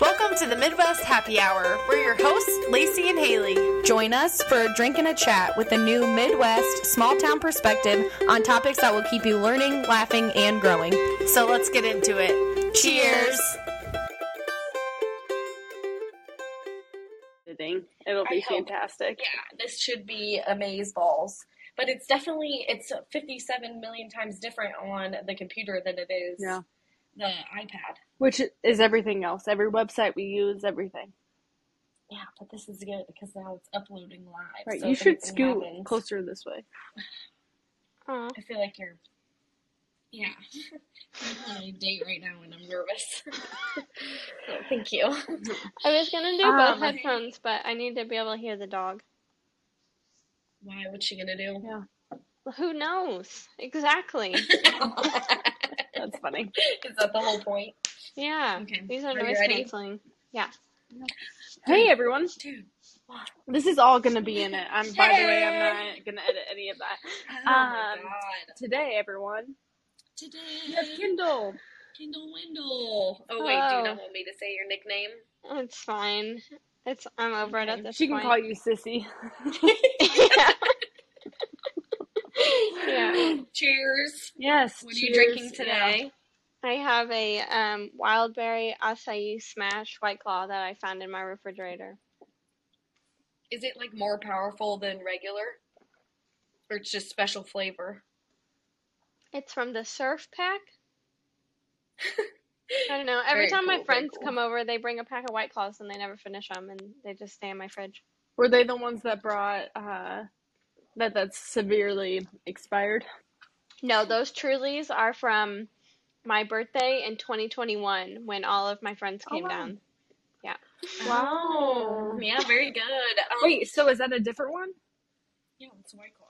Welcome to the Midwest Happy Hour. We're your hosts, Lacey and Hayley. Join us for a drink and a chat with a new Midwest small town perspective on topics that will keep you learning, laughing, and growing. So let's get into it. Cheers. It'll I be hope. fantastic. Yeah, this should be amaze balls. But it's definitely it's 57 million times different on the computer than it is Yeah. The iPad. Which is everything else. Every website we use, everything. Yeah, but this is good because now it's uploading live. Right. so you should scoot happens- closer this way. Aw. I feel like you're. Yeah, I'm on a date right now and I'm nervous. so, thank you. I was gonna do both Um, headphones, but I need to be able to hear the dog. Why? What's she gonna do? Yeah. Who knows? Exactly. That's funny. Is that the whole point? Yeah. Okay. These are Are noise canceling. Yeah. Hey everyone. This is all gonna be in it. I'm by the way, I'm not gonna edit any of that. Oh Um. Today, everyone. Today. We have Kendall. Kendall Wendell. Oh wait, do you Oh. not want me to say your nickname? It's fine. It's I'm over it at this She can call you Sissy. yeah. yeah. Cheers. Yes. What are you drinking today? I have a um, wild berry acai smash white claw that I found in my refrigerator. Is it like more powerful than regular? Or it's just special flavor? It's from the Surf Pack. I don't know. Every Very time my cool, very friends cool. come over, they bring a pack of White Claws and they never finish them, and they just stay in my fridge. Were they the ones that brought uh that that's severely expired? No, those Trulies are from my birthday in 2021 when all of my friends Oh, came wow. down. Yeah. Wow. Yeah, very good. Um, Wait, so is that a different one? Yeah, it's White Claw.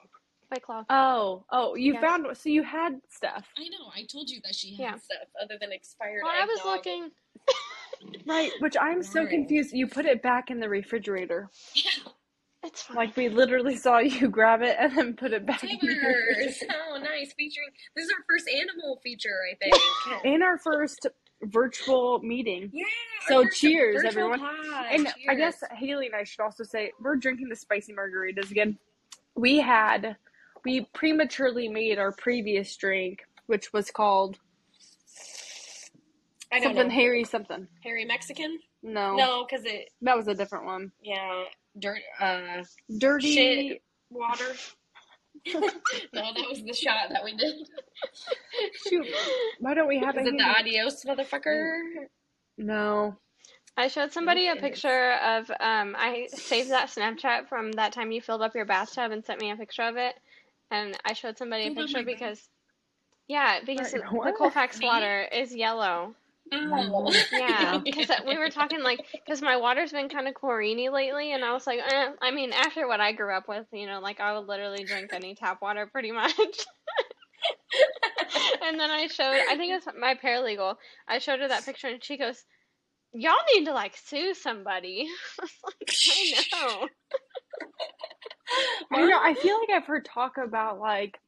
White Claw. Oh, oh, you Yes. found so you had stuff. I know. I told you that she had Yeah. stuff other than expired. Well, I was eggnog. looking. Right, which I'm so Right. confused. You put it back in the refrigerator. Yeah, It's fine. Like we literally saw you grab it and then put it back in the flavors. refrigerator. Oh, nice. Featuring. This is our first animal feature, I think. In our first virtual meeting. yeah. So cheers, everyone. pod. And I guess Hayley and I should also say we're drinking the spicy margaritas again. We had we prematurely made our previous drink, which was called something know. Harry something. Harry Mexican? No, No, because it. that was a different one. Yeah. Dirt. Uh. Dirty. Shit. Water. no, that was the shot that we did. Shoot, why don't we have Is a it the Hayley- adios, motherfucker? No. I showed somebody a picture of um I saved that Snapchat from that time you filled up your bathtub and sent me a picture of it. And I showed somebody a picture because yeah, because the? Colfax water is yellow. Oh. Yeah, because uh, we were talking like because my water's been kind of chloriney lately, and I was like, eh, I mean, after what I grew up with, you know, like I would literally drink any tap water pretty much. and then I showed, I think it's my paralegal. I showed her that picture, and she goes, "Y'all need to like sue somebody." I was like, I know. I know. I feel like I've heard talk about like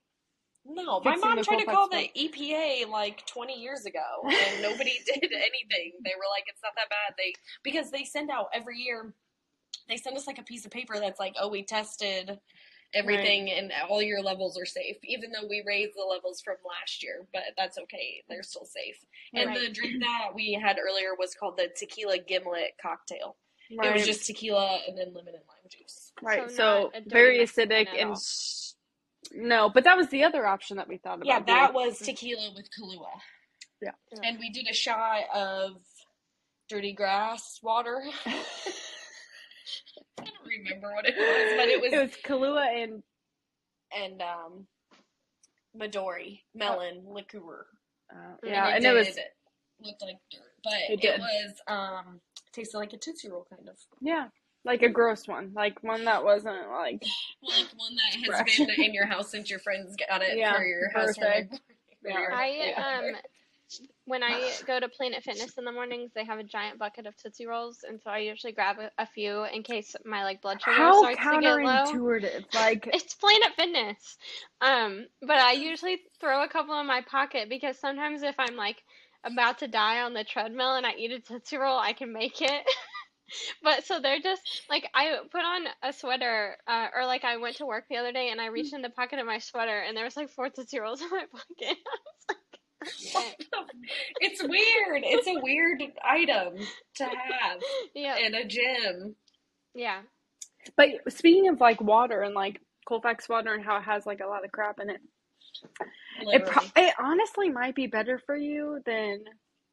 No, my mom tried to call the EPA like 20 years ago, and nobody did anything. They were like, "It's not that bad." They because they send out every year. They send us like a piece of paper that's like, "Oh, we tested everything, and all your levels are safe." Even though we raised the levels from last year, but that's okay; they're still safe. And the drink that we had earlier was called the tequila gimlet cocktail. It was just tequila and then lemon and lime juice. right. So So, not a dirty very acidic and all. S- no, but that was the other option that we thought about. Yeah, doing. that was tequila with Kahlua. Yeah. And we did a shot of dirty grass water. I don't remember what it was, but it was, it was Kahlua and and um Midori melon liqueur. uh, And yeah, it and it was did- looked like dirt, but It it, was um tasted like a tootsie roll kind of. yeah, like a gross one, like one that wasn't like Like one that has Fresh. been in your house since your friends got it Yeah, for your birthday. housewarming. Yeah. I birthday. um when I go to Planet Fitness in the mornings, they have a giant bucket of Tootsie Rolls, and so I usually grab a, a few in case my like blood sugar how starts to get low. counterintuitive. Like It's Planet Fitness. Um, but I usually throw a couple in my pocket because sometimes if I'm like about to die on the treadmill and I eat a Tootsie Roll, I can make it. But so they're just like I put on a sweater, uh, or like I went to work the other day and I reached in the pocket of my sweater and there was like four Tootsie Rolls in my pocket. I was like, It's weird. It's a weird item to have yeah, in a gym. yeah. But speaking of like water and like Colfax water and how it has like a lot of crap in it, it, pro- it honestly might be better for you than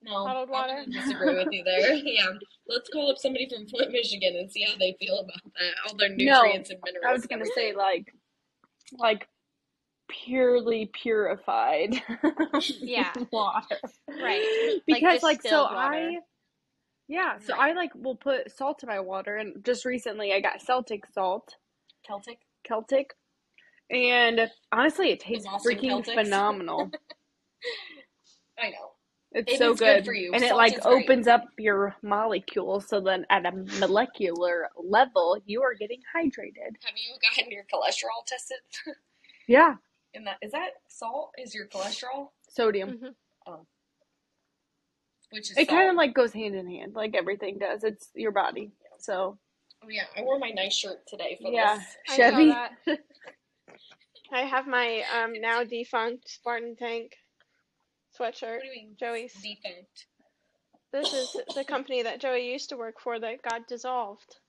No, Bottled I'm water? gonna disagree with you there. yeah, let's call up somebody from Flint, Michigan, and see how they feel about that. All their No, nutrients and minerals. I was gonna say like like purely purified Yeah. water. Right. Because like, so water. I yeah, so Right. I like will put salt in my water and just recently I got Celtic salt, Celtic. Celtic. And honestly it tastes freaking Celtics? phenomenal. I know. It's It so good good. for you. And it like opens up your molecules so then at a molecular level you are getting hydrated. Have you gotten your cholesterol tested? Yeah. In that is that salt? Is your cholesterol? Sodium. Mhm. Which is It salt. kind of like goes hand in hand, like everything does. It's your body. So Oh yeah, I wore my nice shirt today for Yeah. this. I saw Chevy. that. I have my um now defunct Spartan Tank sweatshirt. What do you mean? Joey's. Defunct. This is the company that Joey used to work for that got dissolved.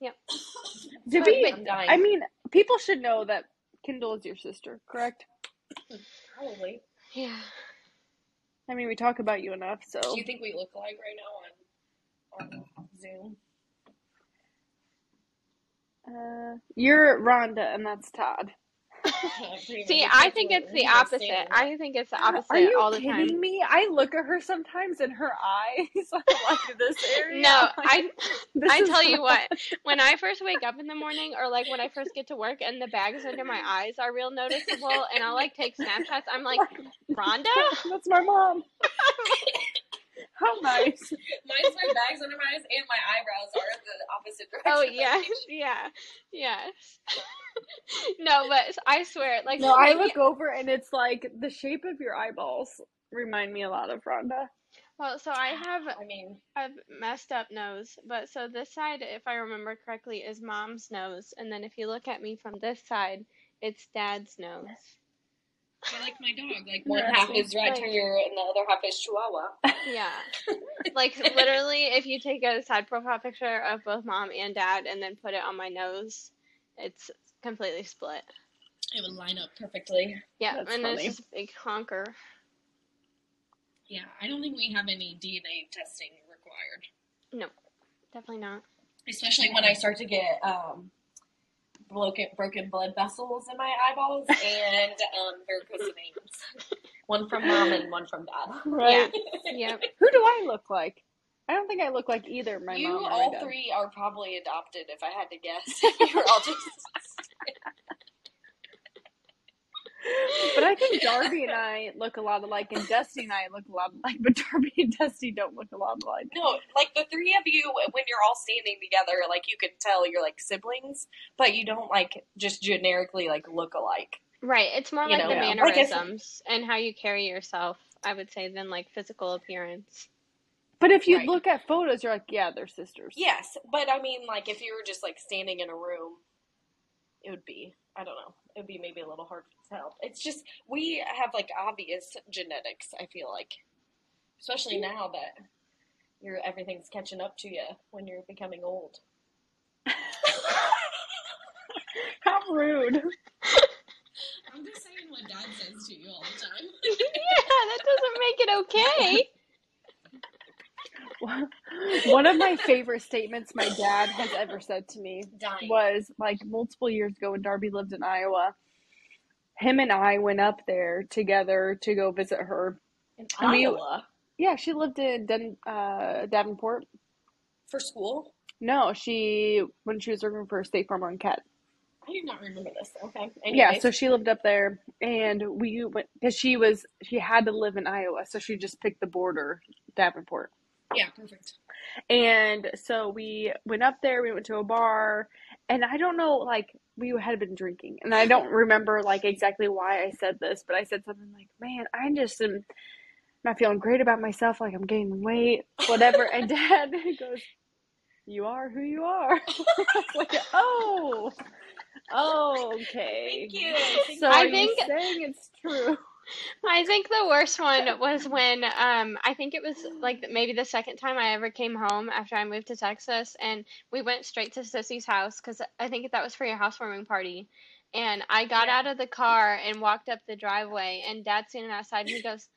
Oh, to But- be, I'm. I mean, people should know that Kendall is your sister, correct? probably. Yeah. I mean, we talk about you enough, so Do you think we look like right now on on Zoom? uh, you're Rhonda and that's Todd. See. I think it's the opposite. I think it's the opposite Are you all the kidding time. me? I look at her sometimes and her eyes like this area. No, like, I I tell you what, when I first wake up in the morning or like when I first get to work and the bags under my eyes are real noticeable and I'll like take snapshots, I'm like, Rhonda? That's my mom. How nice. Mine's my bags under my eyes and my eyebrows are the opposite oh, direction. Oh yes, yeah, yes. no, but I swear, like No, I look over and it's like the shape of your eyeballs remind me a lot of Rhonda. Well, so I have I mean, I've messed up nose, but so this side, if I remember correctly, is mom's nose, and then if you look at me from this side, it's dad's nose. I like my dog. Like one half is red Like- terrier and the other half is Chihuahua. Yeah. like literally if you take a side profile picture of both mom and dad and then put it on my nose, it's completely split. It would line up perfectly. Yeah, That's and funny. it's just a big honker. Yeah, I don't think we have any DNA testing required. No, definitely not. Especially when I start to get um, broken, broken blood vessels in my eyeballs and um, varicose veins. One from mom and one from dad. Right. Yep. Who do I look like? I don't think I look like either my you mom or all my dad. three are probably adopted, if I had to guess. You're all just. But I think Darby and I look a lot alike, and Dusty and I look a lot alike, but Darby and Dusty don't look a lot alike. No, like the three of you, when you're all standing together, like you could tell you're like siblings, but you don't like just generically like look alike. Right. It's more You like know, the yeah. Like if- mannerisms and how you carry yourself, I would say, than like physical appearance. But if you Right. look at photos, you're like, yeah, they're sisters. Yes, but I mean, like if you were just like standing in a room, it would be I don't know, it would be maybe a little hard to tell. It's just we have like obvious genetics. I feel like, especially now that you're everything's catching up to you when you're becoming old. How rude. I'm just saying what Dad says to you all the time. yeah, that doesn't make it okay. One of my favorite statements my dad has ever said to me Dying. was like multiple years ago when Darby lived in Iowa. Him and I went up there together to go visit her. In Iowa Yeah, she lived in Den- uh, Davenport. for school. No, she when she was working for a State Farm on Cat. I do not remember this. Okay. Yeah, so she lived up there, and we went because she was she had to live in Iowa, so she just picked the border, Davenport. Yeah, perfect. And so we went up there. We went to a bar, and I don't know, like we had been drinking, and I don't remember like exactly why I said this, but I said something like, "Man, I'm just am not feeling great about myself. Like I'm gaining weight, whatever." and Dad goes, "You are who you are." like, oh, oh, okay. Thank you. So I think- saying it's true? I think the worst one was when um I think it was like maybe the second time I ever came home after I moved to Texas and we went straight to Sissy's house cuz I think that was for your housewarming party. And I got Yeah. out of the car and walked up the driveway and dad's standing outside and he goes,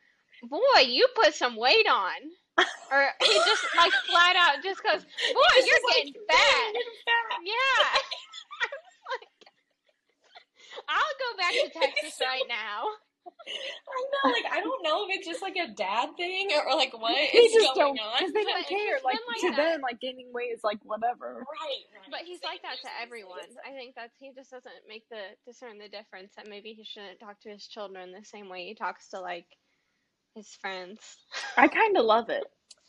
"Boy, you put some weight on." Or he just like flat out just goes, "Boy, you're like, getting "Dang, fat." Yeah. I was like, I'll go back to Texas right now. I know, like I don't know if it's just like a dad thing or like what They is just going don't on. because they don't care. Like, like to that. them, like gaining weight is like whatever. Right, right. But he's like that to everyone. I think that's he just doesn't make the discern the difference that maybe he shouldn't talk to his children the same way he talks to like his friends. I kind of love it.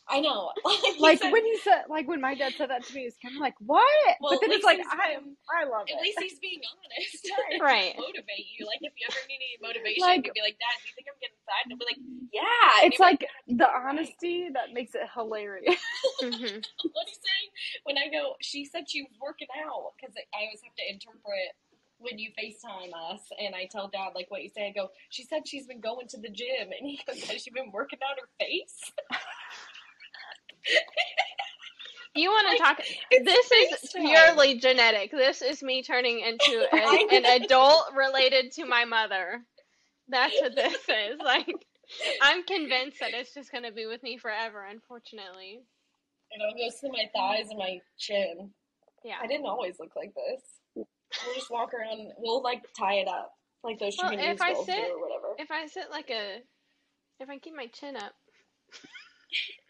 I know. Like said- when you said, like when my dad said that to me, it's kind of like what? Well, but then at it's like I, he's- I love At it. At least he's being honest. Right. Motivate you. Like if you ever need any motivation, Like- you'd be like, Dad, do you think I'm getting fat? And he'll be like, Yeah. And It's you'll like the honesty that makes it hilarious. hmm what he's saying when I go, she said she was working out because I always have to interpret when you FaceTime us and I tell dad like what you say. I go, she said she's been going to the gym and he goes, has she been working out her face? You want to talk? it's This is purely genetic. This is me turning into a, an adult related to my mother. That's what this is. Like, I'm convinced that it's just gonna be with me forever. Unfortunately, And it goes to my thighs and my chin. yeah. I didn't always look like this. We'll just walk around. We'll like tie it up like those Well, Chinese if I sit- or whatever. If I sit like a, if I keep my chin up,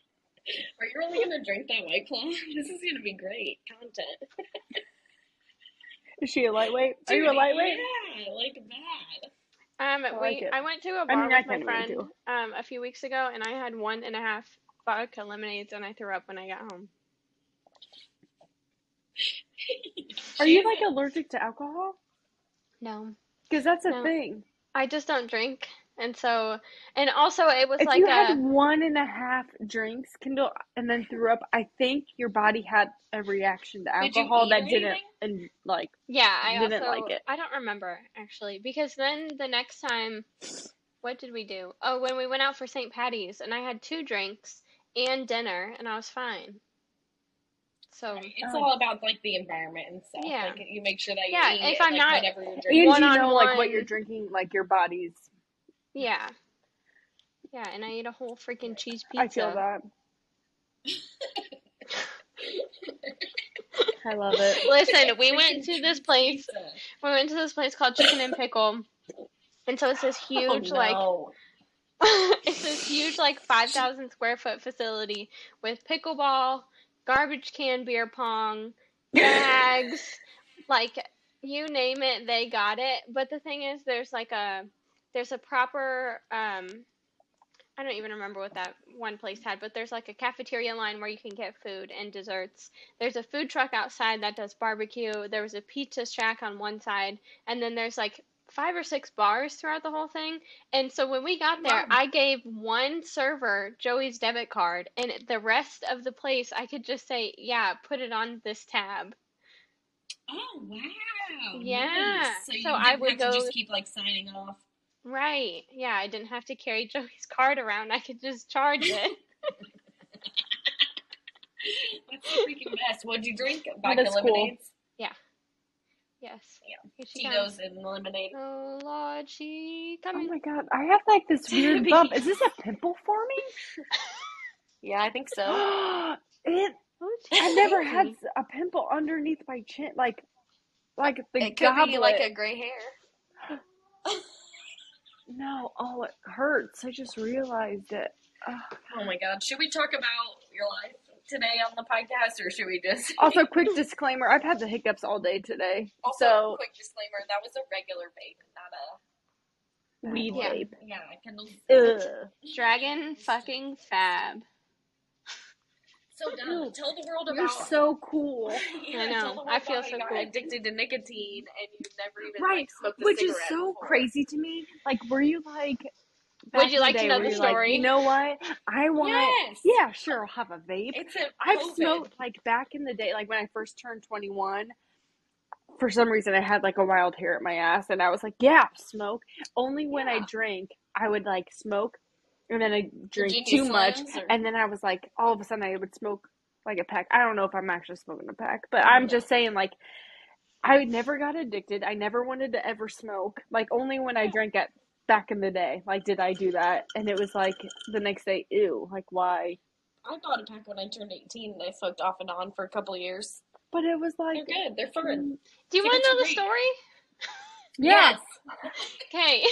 Are you really gonna drink that white claw? This is gonna be great content. Is she a lightweight? Are you a lightweight? Yeah, like that. Um, I we like it. I went to a bar mean, with my friend um a few weeks ago, and I had one and a half vodka lemonades, and I threw up when I got home. Are you like allergic to alcohol? No, Because that's a No. thing. I just don't drink, and so and also it was If like you a had one and a half drinks, Kendall, and then threw up, I think your body had a reaction to alcohol eat that or didn't, and like, yeah. I didn't also like it. I don't remember actually because then the next time, what did we do? Oh, when we went out for St. Patty's, and I had two drinks and dinner, and I was fine. So Right. It's Oh. all about like the environment and stuff. Yeah. Like you make sure that you Yeah, eat if I'm like, not- whatever you're and you know on like what you're drinking, like your body's. Yeah, yeah, and I ate a whole freaking cheese pizza. I feel that. I love it. Listen, we went to this place. We went to this place called Chicken and Pickle, and so it's this huge oh, like it's this huge like 5000 square foot facility with pickleball garbage can beer pong bags like you name it they got it but the thing is there's like a there's a proper um I don't even remember what that one place had, but there's like a cafeteria line where you can get food and desserts. There's a food truck outside that does barbecue. There was a pizza shack on one side, and then there's like five or six bars throughout the whole thing. And so when we got there, I gave one server Joey's debit card, and the rest of the place I could just say, "Yeah, put it on this tab." Oh wow. Yeah. Nice. So, you So I would have to go- just keep like signing off. Right? Yeah, I didn't have to carry Joey's card around. I could just charge it. That's a freaking mess. What'd you drink? That Vodka lemonades? cool. lemonades? yes. Yeah. Here she Tito's comes. and lemonade. Oh Lord, she coming. Oh my god, I have like this weird bump. Is this a pimple forming? Yeah, I think so. it. Oh, I've never had a pimple underneath my chin, like, like the it could goblet. be like a gray hair. No, oh, it hurts. I just realized it. Ugh. Oh my god. Should we talk about your life today on the podcast or should we just Also, quick disclaimer: I've had the hiccups all day today, Also, so quick disclaimer, that was a regular vape, not a weed Yeah. vape. yeah, Kendall's Ugh. Dragon fucking fab. So dumb. Tell the world about. You're so cool. Yeah, I know. tell the world I feel so cool. addicted to nicotine and you never even Right, like smoked a Which is so before. crazy to me. Like, were you like? Would you like to know the you like, story? you know what? I want. Yes. Yeah, sure. I'll have a vape. It's a I've COVID. smoked like back in the day, like when I first turned 21. For some reason, I had like a wild hair at my ass, and I was like, "Yeah, smoke." Only when I Yeah. drank, I would like smoke, and then I drink Virginia too much, or- and then I was like, all of a sudden, I would smoke like a pack. I don't know if I'm actually smoking a pack, but I'm just saying, like, I never got addicted. I never wanted to ever smoke. Like, only when I drank it back in the day, like, did I do that, and it was like the next day, ew, like, why? I bought a pack when I turned 18 and I smoked off and on for a couple of years. But it was like They're good. They're fun. Mm. Do you want it to to know the me. story? yes. Okay.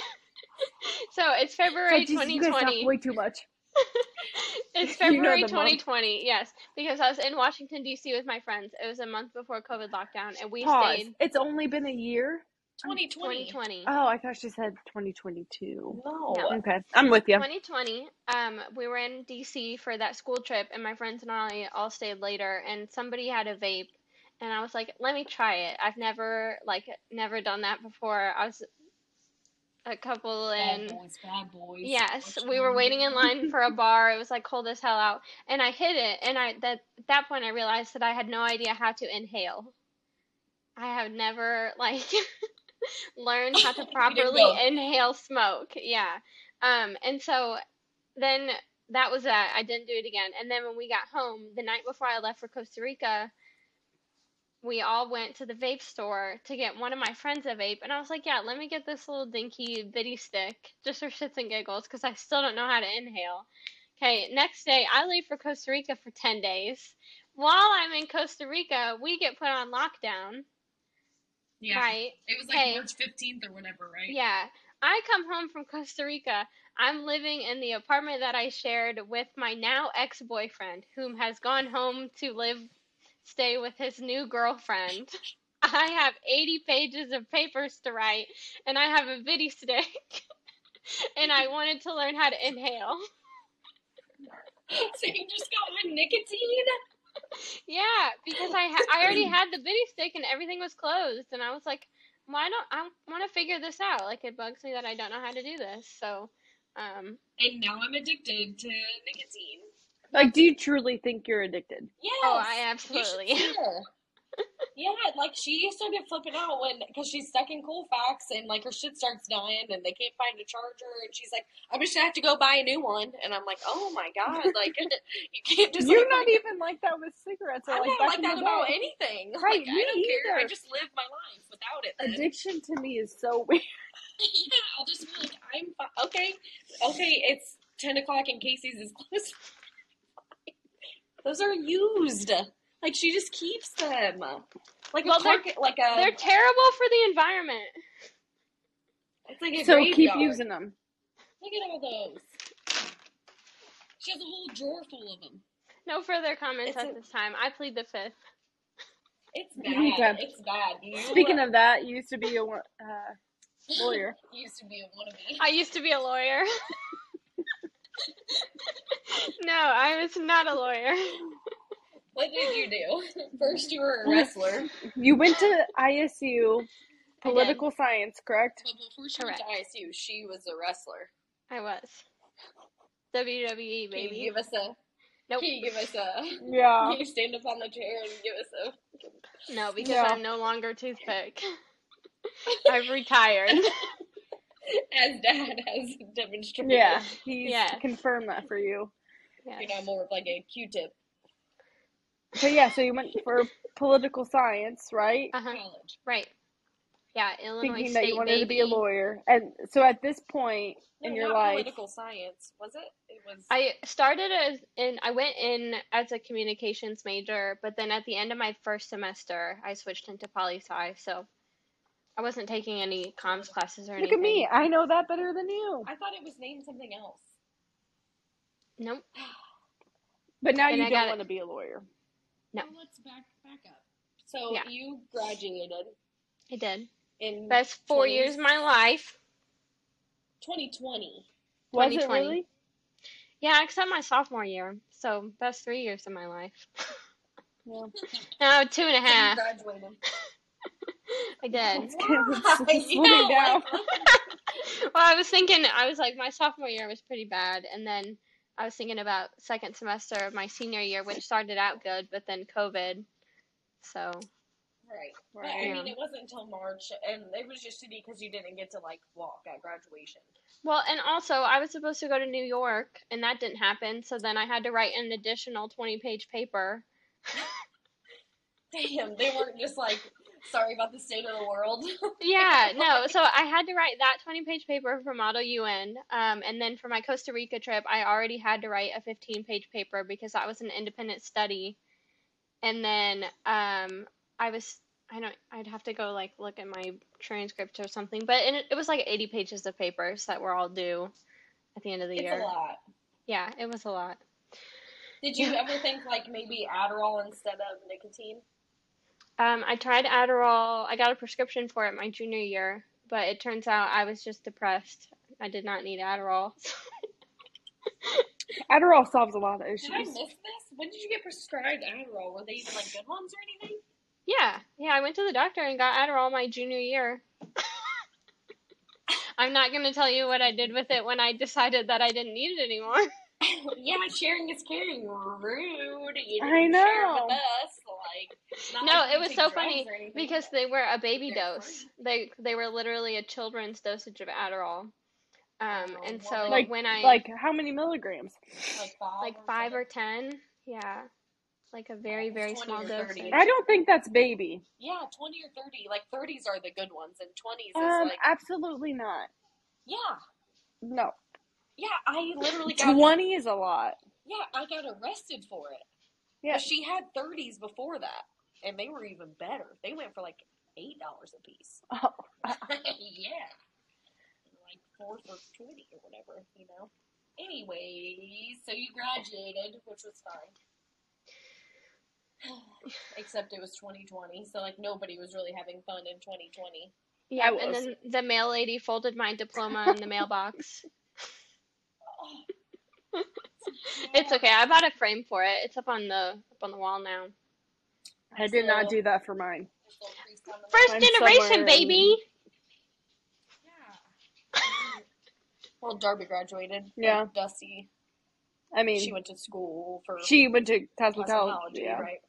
so it's February Like, Jesus, you guys 2020. way too much. It's You know February the month. 2020, yes, because I was in Washington D.C. with my friends. It was a month before COVID lockdown, and we Pause. stayed It's only been a year. 2020. 2020. Oh, I thought she said 2022. No. No. Okay, I'm with you. 2020. Um, we were in D.C. for that school trip, and my friends and I all stayed later. And somebody had a vape, and I was like, "Let me try it." I've never like never done that before. I was a couple Bad boys, bad boys. Yes, we were waiting in line for a bar. It was like cold as hell out, and I hit it. And I that at that point I realized that I had no idea how to inhale. I have never like learned how to properly inhale smoke. Yeah. Um, and so then that was that. I didn't do it again. And then when we got home, the night before I left for Costa Rica, we all went to the vape store to get one of my friends a vape. And I was like, yeah, let me get this little dinky bitty stick just for shits and giggles because I still don't know how to inhale. Okay, next day, I leave for Costa Rica for 10 days. While I'm in Costa Rica, we get put on lockdown, Yeah. right? It was like Hey. March 15th or whatever, right? Yeah. I come home from Costa Rica. I'm living in the apartment that I shared with my now ex boyfriend, whom has gone home to live, stay with his new girlfriend. I have 80 pages of papers to write, and I have a bitty stick. and I wanted to learn how to inhale. so you just got on nicotine? Yeah, because I ha- I already had the bitty stick and everything was closed, and I was like, why don't I want to figure this out? Like it bugs me that I don't know how to do this. So, um, And now I'm addicted to nicotine. Like, do you truly think you're addicted? Yes. oh, I absolutely. see yeah, like she started flipping out when because she's stuck in Colfax and like her shit starts dying and they can't find a charger and she's like, I'm just gonna have to go buy a new one and I'm like, oh my god, like you can't just. You're like, not fucking- even like that with cigarettes. Or I'm like not back like in that about day. anything. Right, Like, I don't care. I just live my life without it. Then. Addiction to me is so weird. yeah, I'll just be like, I'm fi- okay. Okay, it's ten o'clock and Casey's is closed. Those are used. Like she just keeps them. Like Well, a they're- pocket, like a. They're terrible for the environment. It's like a So keep using them. Look at all those. She has a whole drawer full of them. No further comments It's at a- this time. I plead the fifth. It's bad. Okay. It's bad. You Speaking of that, you used to be a uh, lawyer. used to be a wannabe. I used to be a lawyer. no, I was not a lawyer. What did you do? First, you were a wrestler, You went to ISU political science, correct? but before she went to ISU, she was a wrestler. I was. WWE, Can you baby. give us a? Nope. Can you give us a? Yeah. Can you stand up on the chair and give us a? No, because Yeah. I'm no longer toothpick. I've retired. As Dad has demonstrated. Yeah, he's Yeah. confirmed that for you. You're Yes. now more of like a Q-tip. So yeah, so you went for political science, right? Uh-huh. College. Right. Yeah, Illinois Thinking State that you wanted to be a lawyer, and so at this point in No, your not life, political science, was it? It was. I started as in I went in as a communications major, but then at the end of my first semester, I switched into poli sci. So I wasn't taking any comms classes or look anything. at me, I know that better than you. I thought it was named something else. Nope. But now And you I don't want to be a lawyer. No. Well, let's back back up. So Yeah. you graduated I did. in Best four 20 years of my life. 2020. Was it really? Yeah, except my sophomore year. So best three years of my life. Yeah. no, two and a So you graduated. I did. It's Yeah, well, I was thinking, I was like, my sophomore year was pretty bad, and then I was thinking about second semester of my senior year, which started out good, but then COVID. So Right. But, I mean, it wasn't until March, and it was just shitty because you didn't get to like walk at graduation. Well, and also I was supposed to go to New York, and that didn't happen. So then I had to write an additional 20-page paper. Damn, they weren't just like, sorry about the state of the world. Yeah, no. So I had to write that 20-page paper for Model UN, um, and then for my Costa Rica trip, I already had to write a 15-page paper because that was an independent study. And then um, I was, I don't, I'd have to go like look at my transcript or something, but it, it was like 80 pages of papers that were all due at the end of the it's year. a lot. Yeah, it was a lot. Did you ever think like maybe Adderall instead of nicotine? Um, I tried Adderall. I got a prescription for it my junior year, but it turns out I was just depressed. I did not need Adderall. Adderall solves a lot of issues. Did I miss this? When did you get prescribed Adderall? Were they even like good ones or anything? Yeah, yeah, I went to the doctor and got Adderall my junior year. I'm not going to tell you what I did with it when I decided that I didn't need it anymore. yeah, sharing is caring. Rude. You I didn't share know. with us. Like, No, like it was so funny or anything. because they were a baby They're dose. free. They they were literally a children's dosage of Adderall. Um, Oh, and so Like- when I Like how many milligrams? like five, like or five or something. ten, yeah, like a very it's very small dose. I don't think that's baby. Yeah, twenty or thirty. Like thirties are the good ones, and twenties is Um, like absolutely not. yeah, No, yeah. I literally got twenty is a lot. yeah. I got arrested for it. Yeah. But she had thirties before that, and they were even better. They went for like eight dollars a piece. Oh, yeah, like four for twenty or whatever, you know. Anyways, so you graduated, which was fine. Except it was 2020, so like nobody was really having fun in 2020. Yeah, and then the mail lady folded my diploma in the mailbox. It's okay. I bought a frame for it. It's up on the up on the wall now. I did not do that for mine. First I'm generation, baby. Yeah. well, Darby graduated. and Yeah. Dusty. I mean, She went to school for she went to cosmetology. cosmetology, Yeah. right?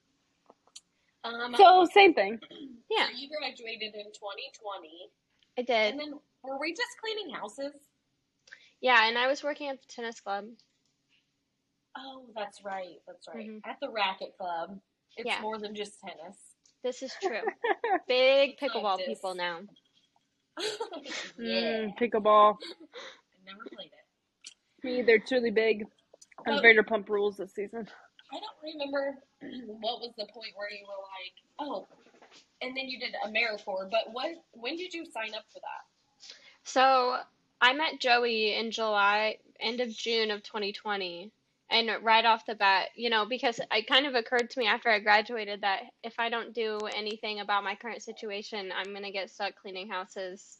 Um, So same thing. Yeah, so you graduated in 2020, I did. and then were we just cleaning houses? Yeah, and I was working at the tennis club. Oh, that's right. That's right. Mhm. At the racket club, it's Yeah. more than just tennis. This is true. Big pickleball Practice. people now. yeah, Mm, pickleball. I never played it. Me either. It's really big. Vanderpump Rules this season. I don't remember what was the point where you were like, oh, and then you did AmeriCorps. But what? When did you sign up for that? So I met Joey in July, end of June of 2020. And right off the bat, you know, because it kind of occurred to me after I graduated that if I don't do anything about my current situation, I'm going to get stuck cleaning houses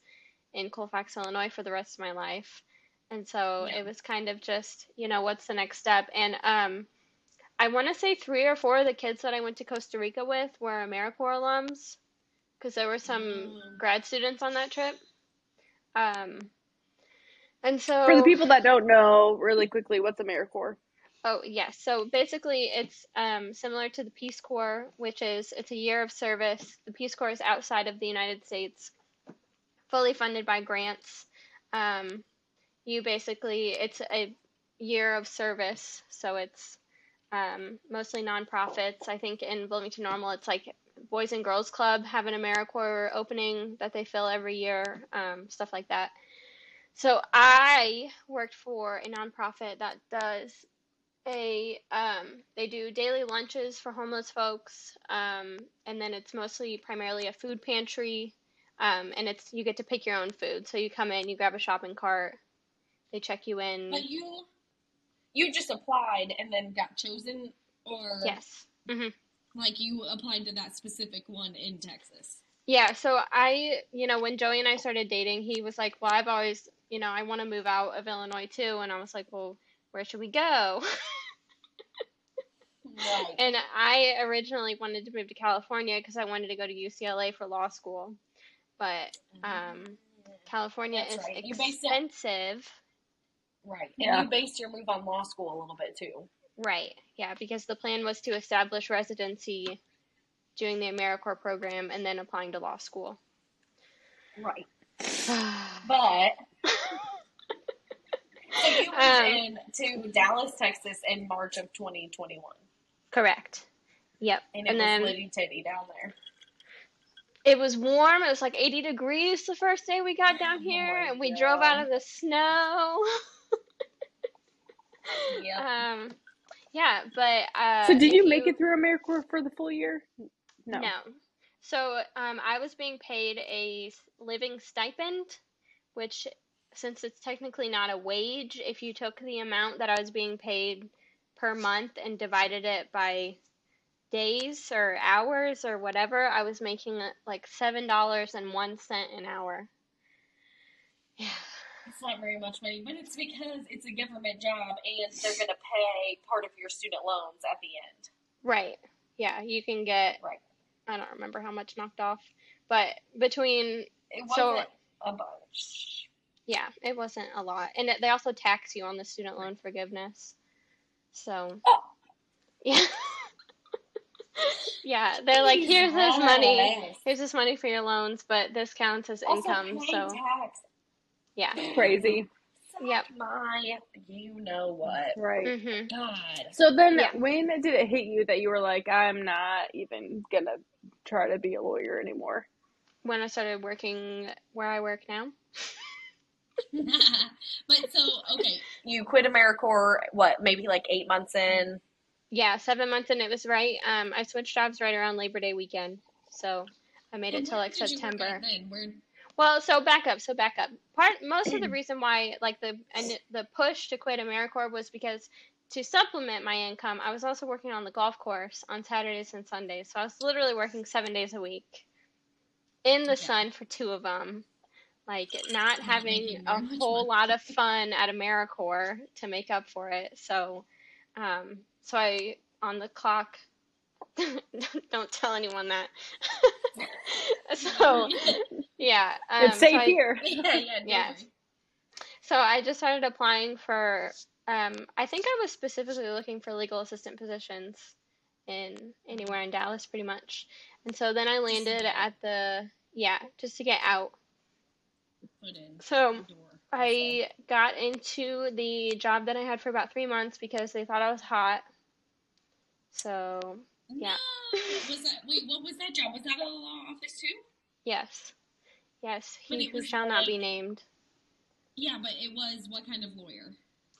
in Colfax, Illinois for the rest of my life. And so Yeah. it was kind of just, you know, what's the next step? And um, I want to say three or four of the kids that I went to Costa Rica with were AmeriCorps alums because there were some Mm. grad students on that trip. Um, and so For the people that don't know, really quickly, what's AmeriCorps? Oh, yes. So basically, it's um, similar to the Peace Corps, which is it's a year of service. The Peace Corps is outside of the United States, fully funded by grants. Um, you basically, it's a year of service, so it's um, mostly nonprofits. I think in Bloomington Normal, it's like Boys and Girls Club have an AmeriCorps opening that they fill every year, um, stuff like that. So I worked for a nonprofit that does a um, they do daily lunches for homeless folks um, and then it's mostly primarily a food pantry um, and it's you get to pick your own food. So you come in you grab a shopping cart they check you in. But you, you just applied and then got chosen, or yes. Hmm like you applied to that specific one in Texas. yeah so i you know when joey and i started dating he was like well i've always you know i want to move out of illinois too. And i was like well where should we go? Right. and I originally wanted to move to California because I wanted to go to UCLA for law school, but um, California That's is right. You based it- expensive. Right. And Yeah. you based your move on law school a little bit too. Right. Yeah, because the plan was to establish residency doing the AmeriCorps program and then applying to law school. Right. But so you moved Um, in to Dallas, Texas in March of 2021. Correct. Yep. And it And was then litty titty down there. it was warm. It was like 80 degrees the first day we got down Oh here, my and we drove out of the snow. Yep. um, yeah, but uh, So did you make it through AmeriCorps for the full year? No. No. So um, I was being paid a living stipend, which, since it's technically not a wage, if you took the amount that I was being paid per month and divided it by days or hours or whatever, I was making uh, like seven dollars and one cent an hour. Yeah. It's not very much money, but it's because it's a government job and they're going to pay part of your student loans at the end. Right. Yeah, you can get. Right. I don't remember how much knocked off, but between It So- wasn't a bunch. Yeah, it wasn't a lot. And it, they also tax you on the student loan forgiveness. So, Oh. yeah. yeah, they're like, here's this money. Here's this money for your loans, but this counts as Also income. So, tax. yeah. Crazy. Yep. My, you know what? Right. Mhm. God. So then, Yeah. when did it hit you that you were like, I'm not even gonna try to be a lawyer anymore? When I started working where I work now. but so, okay. You quit AmeriCorps, what, maybe like eight months in? Yeah, seven months and it was right. Um, I switched jobs right around Labor Day weekend. So, I made it till like September. Well, so back up, so back up. Part most of the reason why like the and the push to quit AmeriCorps was because to supplement my income, I was also working on the golf course on Saturdays and Sundays. So I was literally working 7 days a week in the Okay. sun for two of them. Like not Not having a whole lot of fun at AmeriCorps to make up for it. So um so I on the clock don't tell anyone that. so yeah, um, it's safe so I- here. yeah, yeah, Yeah. So I just started applying for. Um, I think I was specifically looking for legal assistant positions in anywhere in Dallas, pretty much. And so then I landed at the yeah, just to get out. Put in So. I got into the job that I had for about three months because they thought I was hot. So yeah. No. Was that wait? What was that job? Was that a law office too? yes, yes, he who shall not be named. Yeah, but it was what kind of lawyer?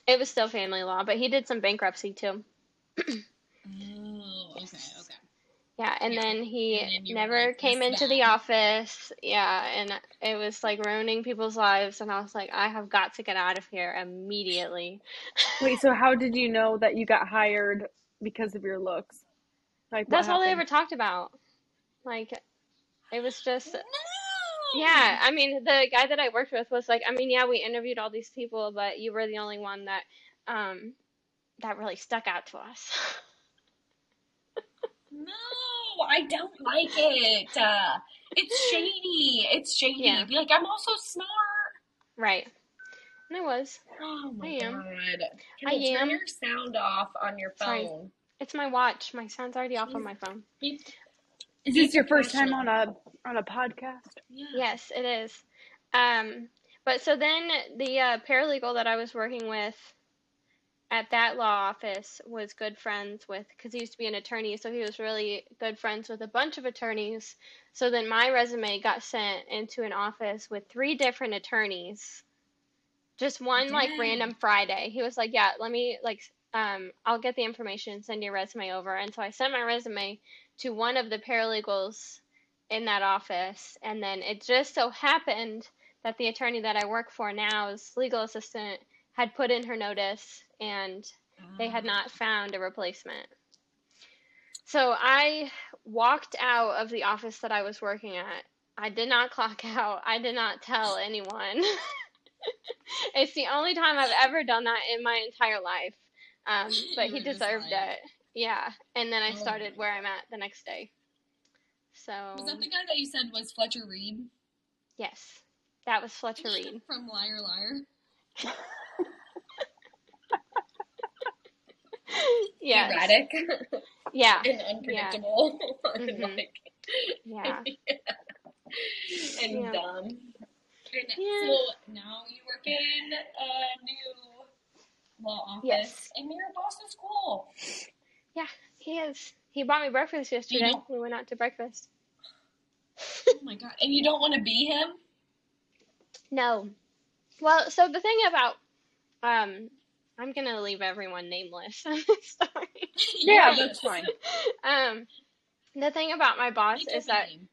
It was still family law, but he did some bankruptcy too. Oh, okay, okay. Yeah, and Yeah. then he And then never like, came "This into the office. Yeah, and it was like ruining people's lives, and I was like, I have got to get out of here immediately. Wait, so how did you know that you got hired because of your looks? Like, what That's all they ever talked about. Like, it was just, No. yeah. I mean, the guy that I worked with was like, I mean, yeah, we interviewed all these people, but you were the only one that, um, that really stuck out to us. No, I don't like it. Uh, it's shady. It's shady. Yeah. Be like, I'm also smart. right. And I was. Oh my I am. god. I Kendall, am. Turn your sound off on your Sorry. phone. It's my watch. My sound's already off on my phone. Be- Is be this your first time on a on a podcast? Yeah. Yes, it is. Um, but so then the uh, paralegal that I was working with at that law office was good friends with, because he used to be an attorney, so he was really good friends with a bunch of attorneys. So then my resume got sent into an office with three different attorneys. Just one like random Friday. He was like, "Yeah, let me like um I'll get the information, send your resume over." And so I sent my resume to one of the paralegals in that office, and then it just so happened that the attorney that I work for now is legal assistant had put in her notice and they had not found a replacement. So I walked out of the office that I was working at. I did not clock out. I did not tell anyone. it's the only time I've ever done that in my entire life. Um, but he deserved it. Yeah. And then I Oh started where I'm at the next day. So Was that the guy that you said was Fletcher Reed yes, that was Fletcher Reed. from Liar Liar? Yes. Erratic Yeah. and unpredictable. and Mhm. like Yeah. and Yeah. dumb. And Yeah. so now you work in a new law office, Yes. and your boss is cool. Yeah. He is. He bought me breakfast yesterday. know- We went out to breakfast. Oh my god! And you don't want to be him? No. Well, so the thing about um I'm gonna leave everyone nameless story. Yeah, that's fine. Um the thing about my boss Make is that name.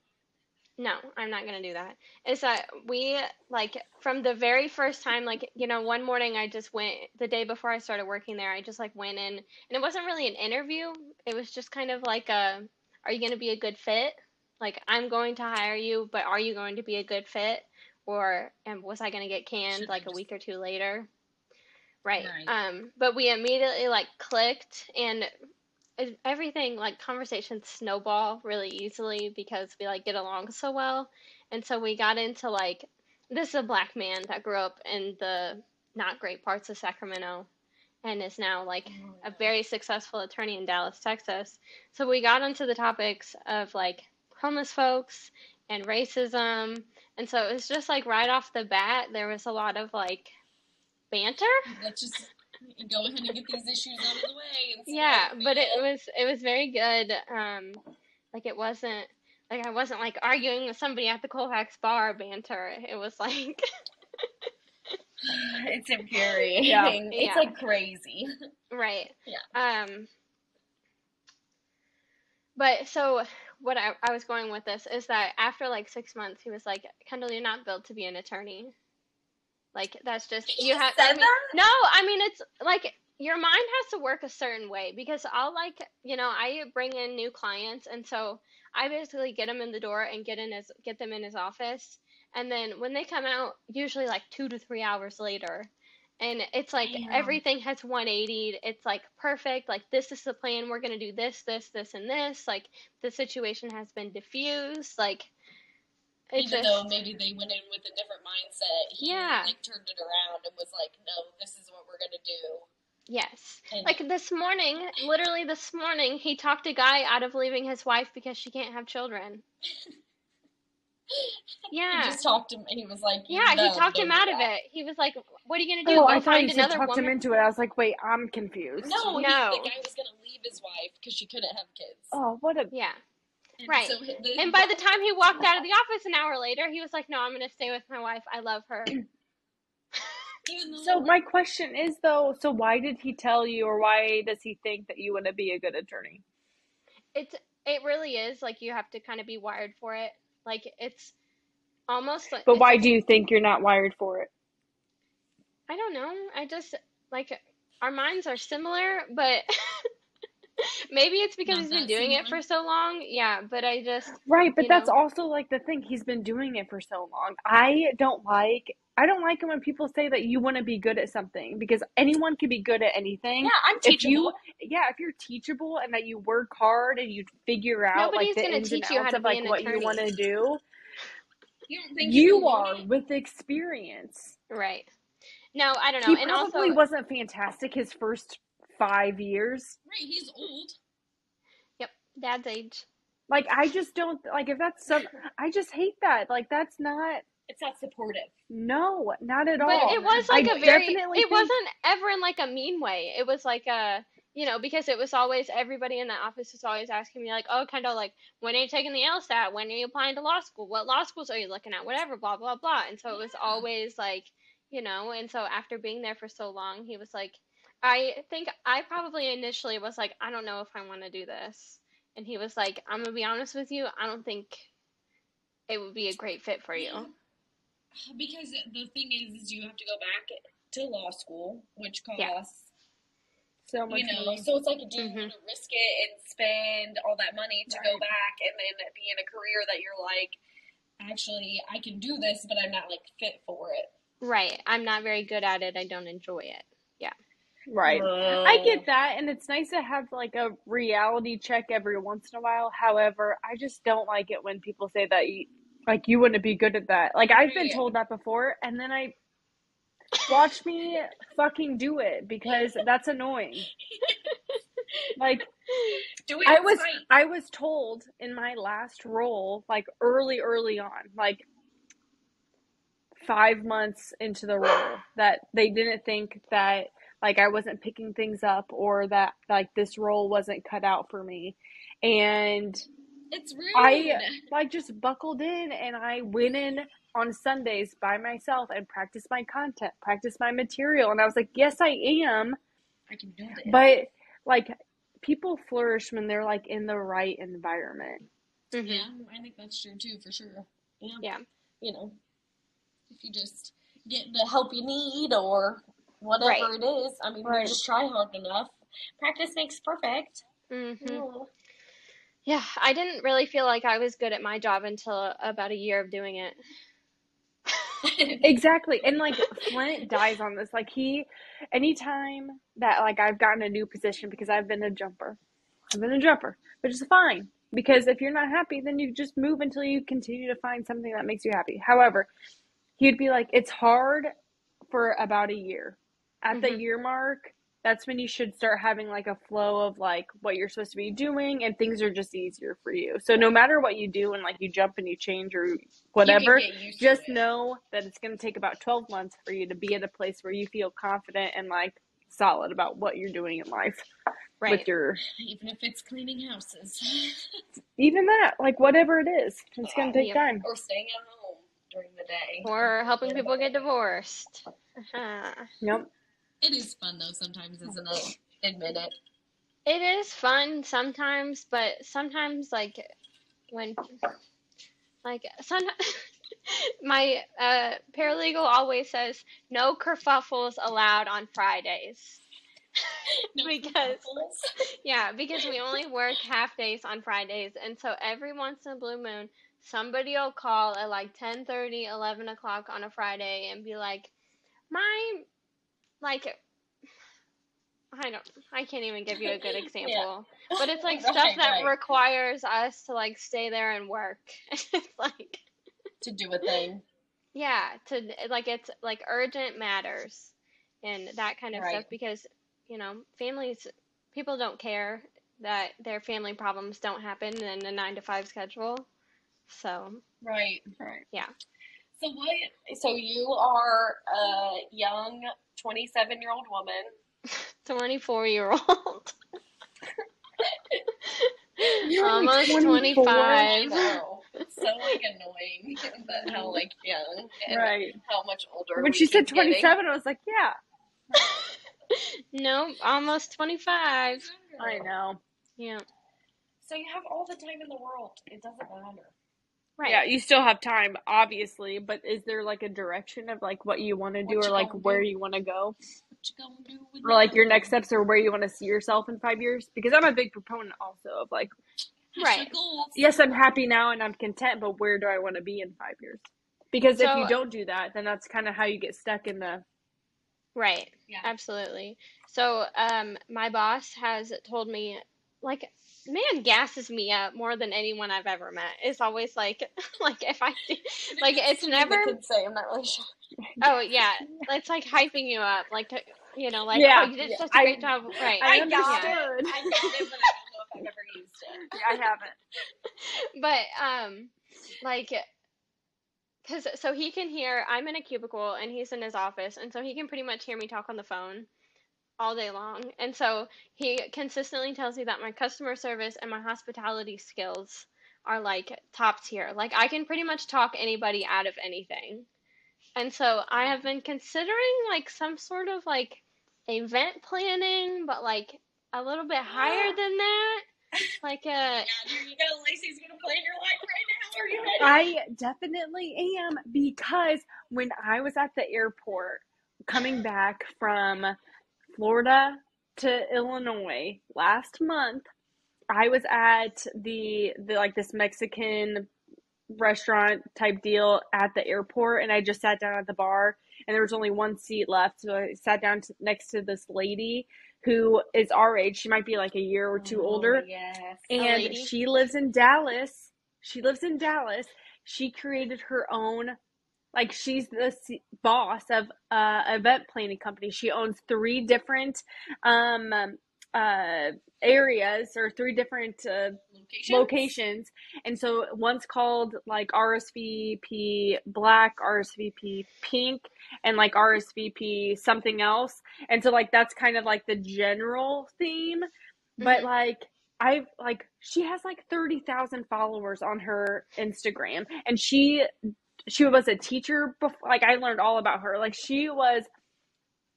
no, I'm not gonna do that. Is that we like from the very first time, like you know, one morning I just went the day before I started working there. I just like went in, and it wasn't really an interview. It was just kind of like a, are you gonna be a good fit? Like I'm going to hire you, but are you going to be a good fit? Or and was I gonna get canned Should've like a week or two later? Right. Right. Um, but we immediately like clicked and everything like conversations snowball really easily because we like get along so well. And so we got into like this is a black man that grew up in the not great parts of Sacramento and is now like Oh, a very successful attorney in Dallas, Texas. So we got into the topics of like homeless folks and racism. And so it was just like right off the bat, there was a lot of like banter. Let's just go ahead and get these issues out of the way. Yeah, but it was it was very good. Um, like it wasn't like I wasn't like arguing with somebody at the Colfax bar banter. It was like It's infuriating. Yeah. It's Yeah. like crazy. right. Yeah. Um. But so what I, I was going with this is that after like six months, he was like, Kendall, you're not built to be an attorney. Like that's just He you have. I mean, no, I mean it's like your mind has to work a certain way because I'll like you know I bring in new clients and so I basically get them in the door and get in his get them in his office. And then when they come out usually like two to three hours later and it's like everything has 180 it's like perfect. Like this is the plan. We're going to do this this this and this. Like the situation has been diffused. Like it's Even just though maybe they went in with a different mindset, he Yeah. like turned it around and was like, "No, this is what we're gonna do." yes And like this morning literally this morning he talked a guy out of leaving his wife because she can't have children yeah he just talked him, and he was like, yeah he talked him out of that." it he was like what are you going to do Oh, go I thought find another talked woman him into it. I was like, wait, I'm confused. No, he, No. the guy was gonna leave his wife because she couldn't have kids. Oh, what a yeah And right. So he- the, And by the time he walked out of the office an hour later, he was like, "No, I'm going to stay with my wife. I love her." So my question is though, so why did he tell you or why does he think that you want to be a good attorney? It's it really is like you have to kind of be wired for it. Like it's almost like But why like- do you think you're not wired for it? I don't know. I just like our minds are similar, but maybe it's because Not he's been that doing it for so long. Yeah, but I just Right, but that's know? also like the thing. He's been doing it for so long. I don't like I don't like it when people say that you want to be good at something because anyone can be good at anything. yeah, I'm If teachable. you yeah, if you're teachable and that you work hard and you figure out Nobody's like the gonna ins and teach you how outs to of be like an what you attorney. want to do, You don't think you are it? with experience. right. No, I don't know. He and probably also, wasn't fantastic his first five years. Right, he's old. yep, dad's age. Like I just don't like if that's some. I just hate that. Like that's not. It's not supportive. No, not at But all. it was like a very. It think- wasn't ever in like a mean way. It was like a. You know, because it was always everybody in the office was always asking me like, "Oh, Kendall, like, when are you taking the LSAT? When are you applying to law school? What law schools are you looking at? Whatever, blah blah blah." And so it was always like, you know, and so after being there for so long, he was like, I think I probably initially was like, I don't know if I want to do this, and he was like, I'm gonna be honest with you, I don't think it would be a great fit for you. Because the thing is, is you have to go back to law school, which costs, Yeah. so much you know, money. so it's like, do you Mhm. want to risk it and spend all that money to go back and then be in a career that you're like, actually, I can do this, but I'm not like fit for it. right. I'm not very good at it. I don't enjoy it. Right. I get that, and it's nice to have like a reality check every once in a while. However, I just don't like it when people say that you, like you wouldn't be good at that. Like I've been told that before, and then I watch me fucking do it because that's annoying. Like Do it I was sight. I was told in my last role, like early, early on, like five months into the role, that they didn't think that like I wasn't picking things up or that like this role wasn't cut out for me. And It's rude. I like just buckled in and I went in on Sundays by myself and practiced my content, practiced my material. And I was like, yes, I am. I can do this. But like people flourish when they're like in the right environment. Mhm. yeah, I think that's true too, for sure. Yeah. Yeah. You know, if you just get the help you need or whatever Right. it is, I mean, Right. you just try hard enough. Practice makes perfect. Mhm. Yeah. Yeah, I didn't really feel like I was good at my job until about a year of doing it. Exactly. And like Flint dies on this. Like he anytime that like I've gotten a new position because I've been a jumper. I've been a jumper, which is fine. Because if you're not happy, then you just move until you continue to find something that makes you happy. However, he'd be like, It's hard for about a year. At the Mhm. year mark, that's when you should start having like a flow of like what you're supposed to be doing and things are just easier for you. So no matter what you do and like you jump and you change or whatever, You can get used to just know that it's going to take about 12 months for you to be at a place where you feel confident and like solid about what you're doing in life Right. with your Even if it's cleaning houses even that like whatever it is it's going to take Yep. time or staying at home during the day. Or helping people get divorced. Uh-huh. yep It is fun though sometimes, isn't it? Admit it. It is fun sometimes, but sometimes like when like some my uh, paralegal always says no kerfuffles allowed on Fridays. No Because- kerfuffles. Yeah, because we only work half days on Fridays, and so every once in a blue moon, somebody will call at like 10 30, 11 o'clock on a Friday and be like, my, like, I don't, I can't even give you a good example, but it's like stuff that right. requires us to like stay there and work. it's like, to do a thing. yeah, to like, it's like urgent matters and that kind of Right. stuff because, you know, families, people don't care that their family problems don't happen in a nine to five schedule. So, Right. right yeah. So what? So you are a young, twenty-seven-year-old woman. 24 year old. You're Almost 24. 25. I so like annoying but how mm-hmm. like young and right how much older. when she said keep getting. 27 i was like yeah no, almost 25. i know Yeah. So you have all the time in the world. It doesn't matter. Right. yeah you still have time obviously but is there like a direction of like what you want to do or like where do? you want to go What you gonna do with or like your next steps or where you want to see yourself in five years because i'm a big proponent also of like Right. yes i'm happy now and i'm content but where do i want to be in five years because if you don't do that then that's kind of how you get stuck in the Right. Yeah. Absolutely. So, um, my boss has told me, like, man gasses me up more than anyone I've ever met. It's always like, like if I, like, it's Something the never. say. I'm not really sure. Oh yeah, it's like hyping you up, like, to, you know, like, Yeah, oh, you did yeah. such a I- great job, right? I got it. understood. I got it, but I don't know if I've ever used it. Yeah, i haven't but um like because so he can hear i'm in a cubicle and he's in his office and so he can pretty much hear me talk on the phone all day long and so he consistently tells me that my customer service and my hospitality skills are like top tier like i can pretty much talk anybody out of anything and so i have been considering like some sort of like event planning but like a little bit higher than that like uh, a Yeah, here you go. Lacey's gonna plan your life right now. Are you ready? I definitely am because when I was at the airport coming back from Florida to Illinois last month, I was at the, the like this Mexican restaurant type deal at the airport and I just sat down at the bar and there was only one seat left. So I sat down to, next to this lady who is our age. She might be like a year or two Oh, older, Yes. and she lives in Dallas. She lives in Dallas. She created her own, like she's the C- boss of uh event planning company. She owns three different um uh areas or three different uh, Locations. locations and so one's called like rsvp black rsvp pink and like rsvp something else and so like that's kind of like the general theme but Mhm. like i like she has like 30,000 followers on her instagram and she she was a teacher before like i learned all about her. Like she was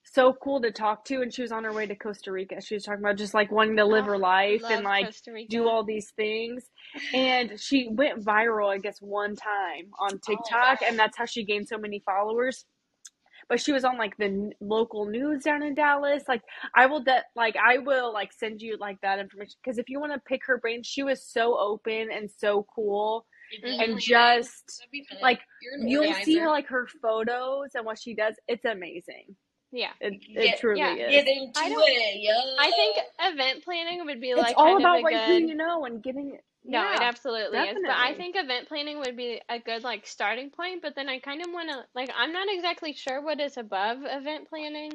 so cool to talk to and she was on her way to costa rica. She was talking about just like wanting to live Oh, her life and like do all these things. And she went viral i guess one time on tiktok wow. and that's how she gained so many followers. But she was on like the n- local news down in dallas. Like i will de- like i will like send you like that information. Because if you want to pick her brain she was so open and so cool Event and just That'd be fun. like You're an you'll see organizer. like her photos and what she does it's amazing Yeah. it, Get- it truly yeah, is Get into I don't- it, yo. I think event planning would be it's like all about of a like who good. you know and getting it. No, it yeah absolutely is. But I think event planning would be a good like starting point, but then I kind of want to like I'm not exactly sure what is above event planning.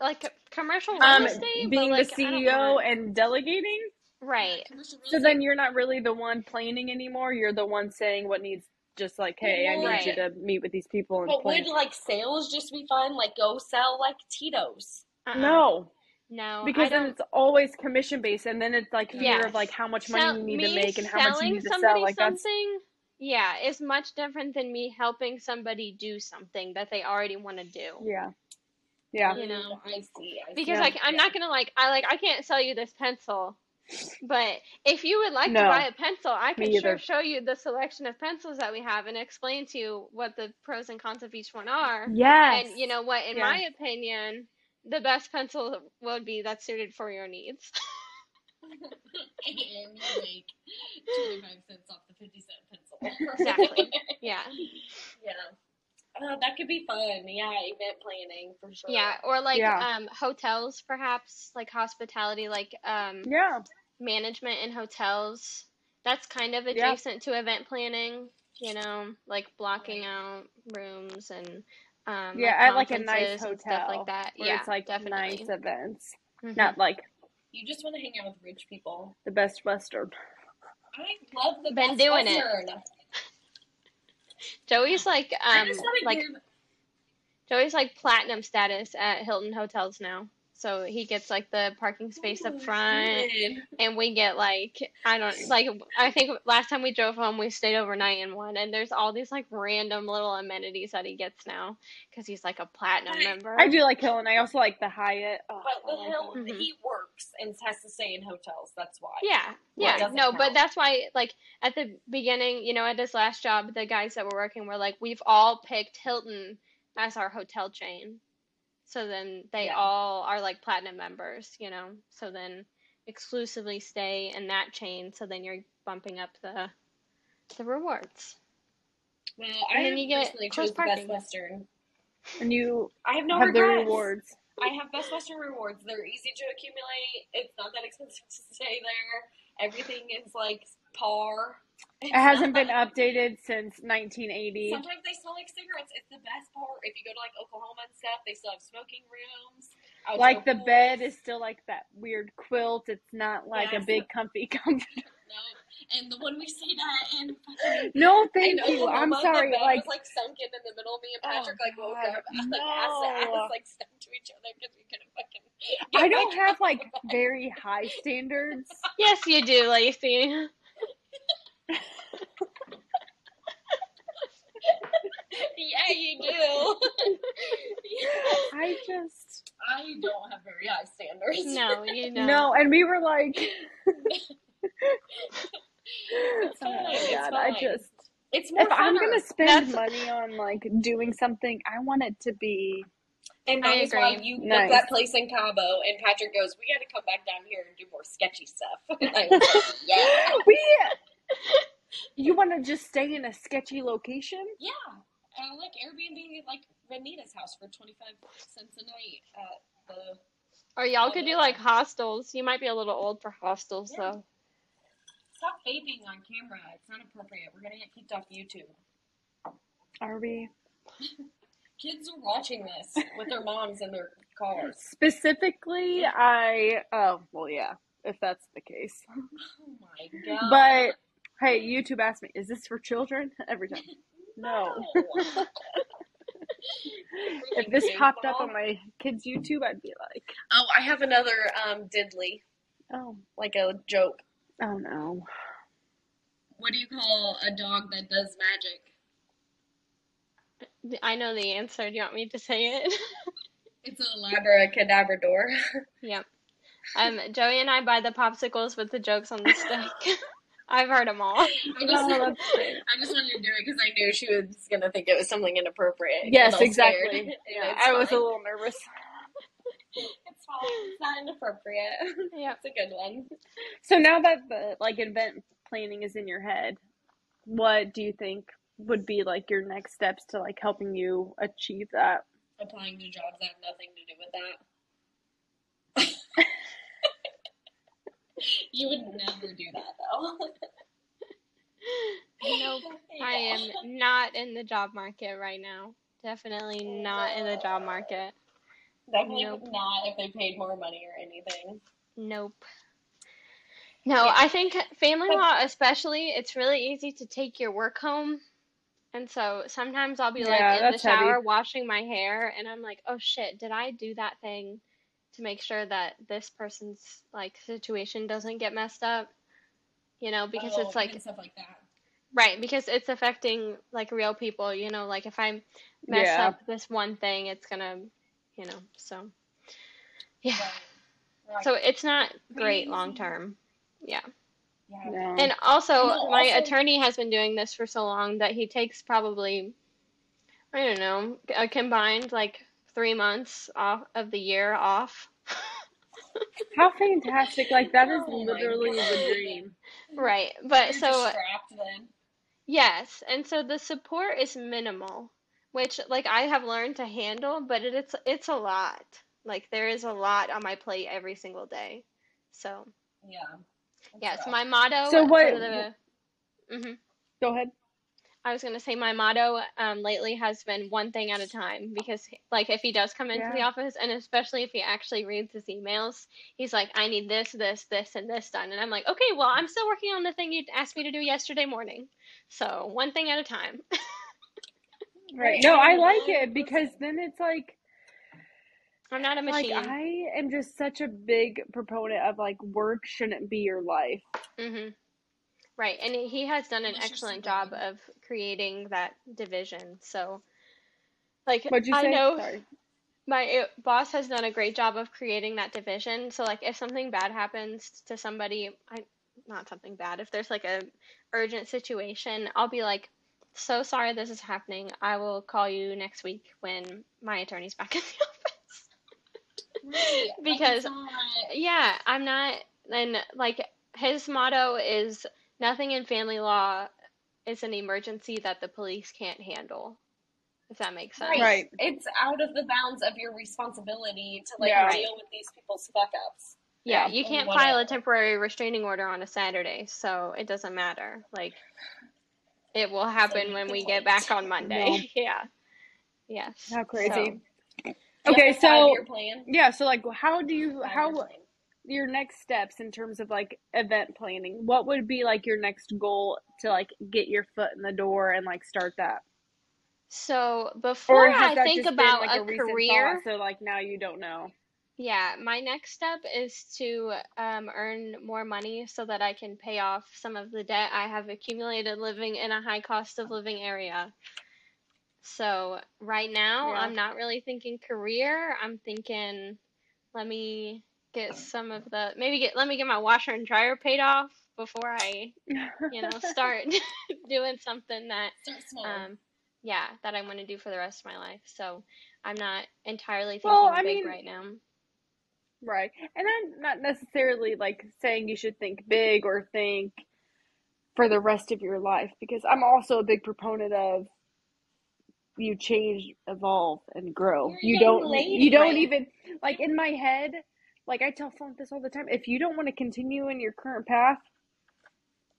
Like commercial real um estate, being but like the ceo want- and delegating right. So then you're not really the one planning anymore. You're the one saying what needs. Just like, hey, I need Right. you to meet with these people and But plan. would like sales just be fun? Like go sell like Tito's. Uh-uh. No, No, because then it's always commission based, and then it's like fear Yes. of like how much Sell- money you need to make and how much you need to sell. Like that's something, yeah, is much different than me helping somebody do something that they already want to do. yeah, yeah. You know. I see. I see. Because Yeah. like I'm not gonna like I like I can't sell you this pencil, but if you would like to buy a pencil, I me can sure show you the selection of pencils that we have and explain to you what the pros and cons of each one are. Yes. And you know what, in Yeah. my opinion, the best pencil would be that's suited for your needs. and you make twenty five cents off the fifty cent pencil. Exactly. Yeah. yeah. Uh, that could be fun. Yeah, event planning for sure. Yeah, or like Yeah. um hotels perhaps, like hospitality, like um Yeah. management in hotels. That's kind of Yeah. adjacent to event planning, you know, like blocking out rooms and um Yeah. like At like a nice conferences and stuff hotel like that. where yeah, it's like definitely. nice events, Mhm. not like You just want to hang out with rich people. the Best Western. I love the Been Best doing it. Joey's like um like. Joey's like platinum status at Hilton hotels now. So he gets like the parking space up front and we get like I don't like I think last time we drove home we stayed overnight in one and there's all these like random little amenities that he gets now because he's like a platinum Right. member. I do like Hill, and I also like the Hyatt. Oh, But the like hill, Mhm. he works and has to stay in hotels. That's why. Yeah, Well, yeah, doesn't no, but that's why like at the beginning, you know, at his last job, the guys that were working were like, we've all picked Hilton as our hotel chain. So then they Yeah. all are like platinum members, you know. So then exclusively stay in that chain. So then you're bumping up the the rewards. Well, And I then you get personally chose the Best. Western. And you I have no have the regrets. rewards. I have Best Western rewards. They're easy to accumulate. It's not that expensive to stay there. Everything is like par. It hasn't been updated since 1980. Sometimes they smell like cigarettes. It's the best part. If you go to like Oklahoma and stuff, they still have smoking rooms. Like the pools. bed is still like that weird quilt. It's not like Yes. a big comfy comfort. No, and the one we stayed at in fucking No, thank you. I'm sorry. The bed Like was like sunken in the middle. Me and Oh, Patrick like woke God, up like ass to ass, like stuck to each other because we couldn't fucking. I don't have like on the bed. very high standards. Yes, you do, Lacey. Yeah, you do. I just I don't have very high standards. No, you don't. no, and we were like, It's oh fine, my it's god, I just—it's more. If I'm gonna spend That's- money on like doing something, I want it to be And I that is why you Nice. booked that place in Cabo, and Patrick goes, "We got to come back down here and do more sketchy stuff." Like, yeah, we. You want to just stay in a sketchy location? yeah. uh, like Airbnb, like Renita's house for twenty five cents a night at the. Or y'all could do like hostels. You might be a little old for hostels Yeah. though. Stop vaping on camera. It's not appropriate. We're gonna get kicked off YouTube. Are we? Kids are watching this with their moms in their cars. Specifically, I. Oh, well, yeah, if that's the case. Oh my god. But hey, YouTube asked me, "Is this for children?" Every time. No. if this popped up on my kids' YouTube, I'd be like, Oh, I have another um diddly, "Oh, like a joke. oh no." What do you call a dog that does magic? I know the answer. Do you want me to say it? It's a Labrador. Cadaver door. Yep. Um, Joey and I buy the popsicles with the jokes on the stick. I've heard them all. I just, Oh. I just wanted to do it because I knew she was gonna think it was something inappropriate. Yes, get all scared. exactly. And Yeah, it's I was a little nervous. It's fine. It's not inappropriate. Yep. It's a good one. So now that the like event planning is in your head, what do you think would be like your next steps to like helping you achieve that? Applying to jobs that have nothing to do with you would never do that though. Nope. I am not in the job market right now. Definitely not in the job market. Definitely Nope. not if they paid more money or anything. Nope. No, I think family law, especially, it's really easy to take your work home. And so sometimes I'll be Yeah, like in the that's heavy. shower washing my hair, and I'm like, oh shit, did I do that thing to make sure that this person's like situation doesn't get messed up? You know, because Oh, it's like, stuff like that. right, because it's affecting like real people, you know, like if I mess Yeah. up this one thing, it's gonna, you know, so yeah. Right. Right. So it's not great long term. Yeah. yeah. No. And also, Well, my also- attorney has been doing this for so long that he takes probably, I don't know, a combined like three months off of the year off. How fantastic! Like that is literally the dream. right. But You're so, yes. And so the support is minimal, which like I have learned to handle, but it, it's it's a lot. Like there is a lot on my plate every single day. So, Yeah. Yes, rough. my motto So what- the Mhm. Go ahead. I was gonna say my motto um, lately has been one thing at a time because like if he does come into the office and especially if he actually reads his emails, he's like, I need this, this, this, and this done, and I'm like, okay, well I'm still working on the thing you asked me to do yesterday morning, so one thing at a time. Right. No, I like it because then it's like I'm not a like machine. I am just such a big proponent of like work shouldn't be your life. hmm Right, and he has done an Unless you're excellent job good. of creating that division. So, like, What'd you I say? know Sorry. my uh, boss has done a great job of creating that division. So, like, if something bad happens to somebody, I not something bad. If there's like a urgent situation, I'll be like, "So sorry, this is happening. I will call you next week when my attorney's back in the office." Right. Like, Because- not- Yeah, I'm not, and like his motto is nothing in family law is an emergency that the police can't handle. If that makes sense. Right. Right. It's out of the bounds of your responsibility to like Yeah. deal with these people's fuck ups. Yeah, Yeah. you can't file a temporary restraining order on a Saturday, so it doesn't matter. Like, it will happen you when we wait. get back on Monday. No. Yeah. Yes. How crazy. Do you Okay, so five-year plan. yeah, so like how do you how plan. Your next steps in terms of like event planning? What would be like your next goal to like get your foot in the door and like start that? So before I think about been like a, a, career, thought, so like now you don't know? Yeah, my next step is to um, earn more money so that I can pay off some of the debt I have accumulated living in a high cost of living area. So right now, Yeah. I'm not really thinking career. I'm thinking, let me get some of the maybe get let me get my washer and dryer paid off before I, you know, start doing something that um yeah, that I want to do for the rest of my life. So I'm not entirely thinking Well, big mean, right now. Right. And I'm not necessarily like saying you should think big or think for the rest of your life because I'm also a big proponent of you change, evolve, and grow. You're You don't you don't right? even like in my head, like I tell Flunk this all the time. If you don't want to continue in your current path,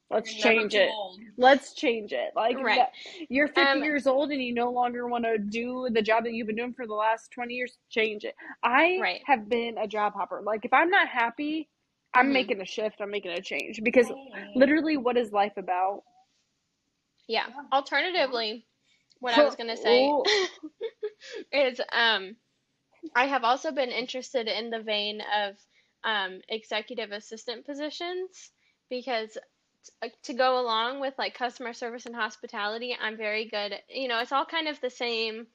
let's never change it. old. Let's change it. Like Right. that- you're 50 Um, years old and you no longer want to do the job that you've been doing for the last 20 years, change it. I Right. have been a job hopper. Like if I'm not happy, I'm Mhm. making a shift, I'm making a change because Right. literally what is life about? Yeah. Yeah. Alternatively, what I was gonna say Oh. is um I have also been interested in the vein of um executive assistant positions because to go along with like customer service and hospitality, I'm very good. You know, it's all kind of the same.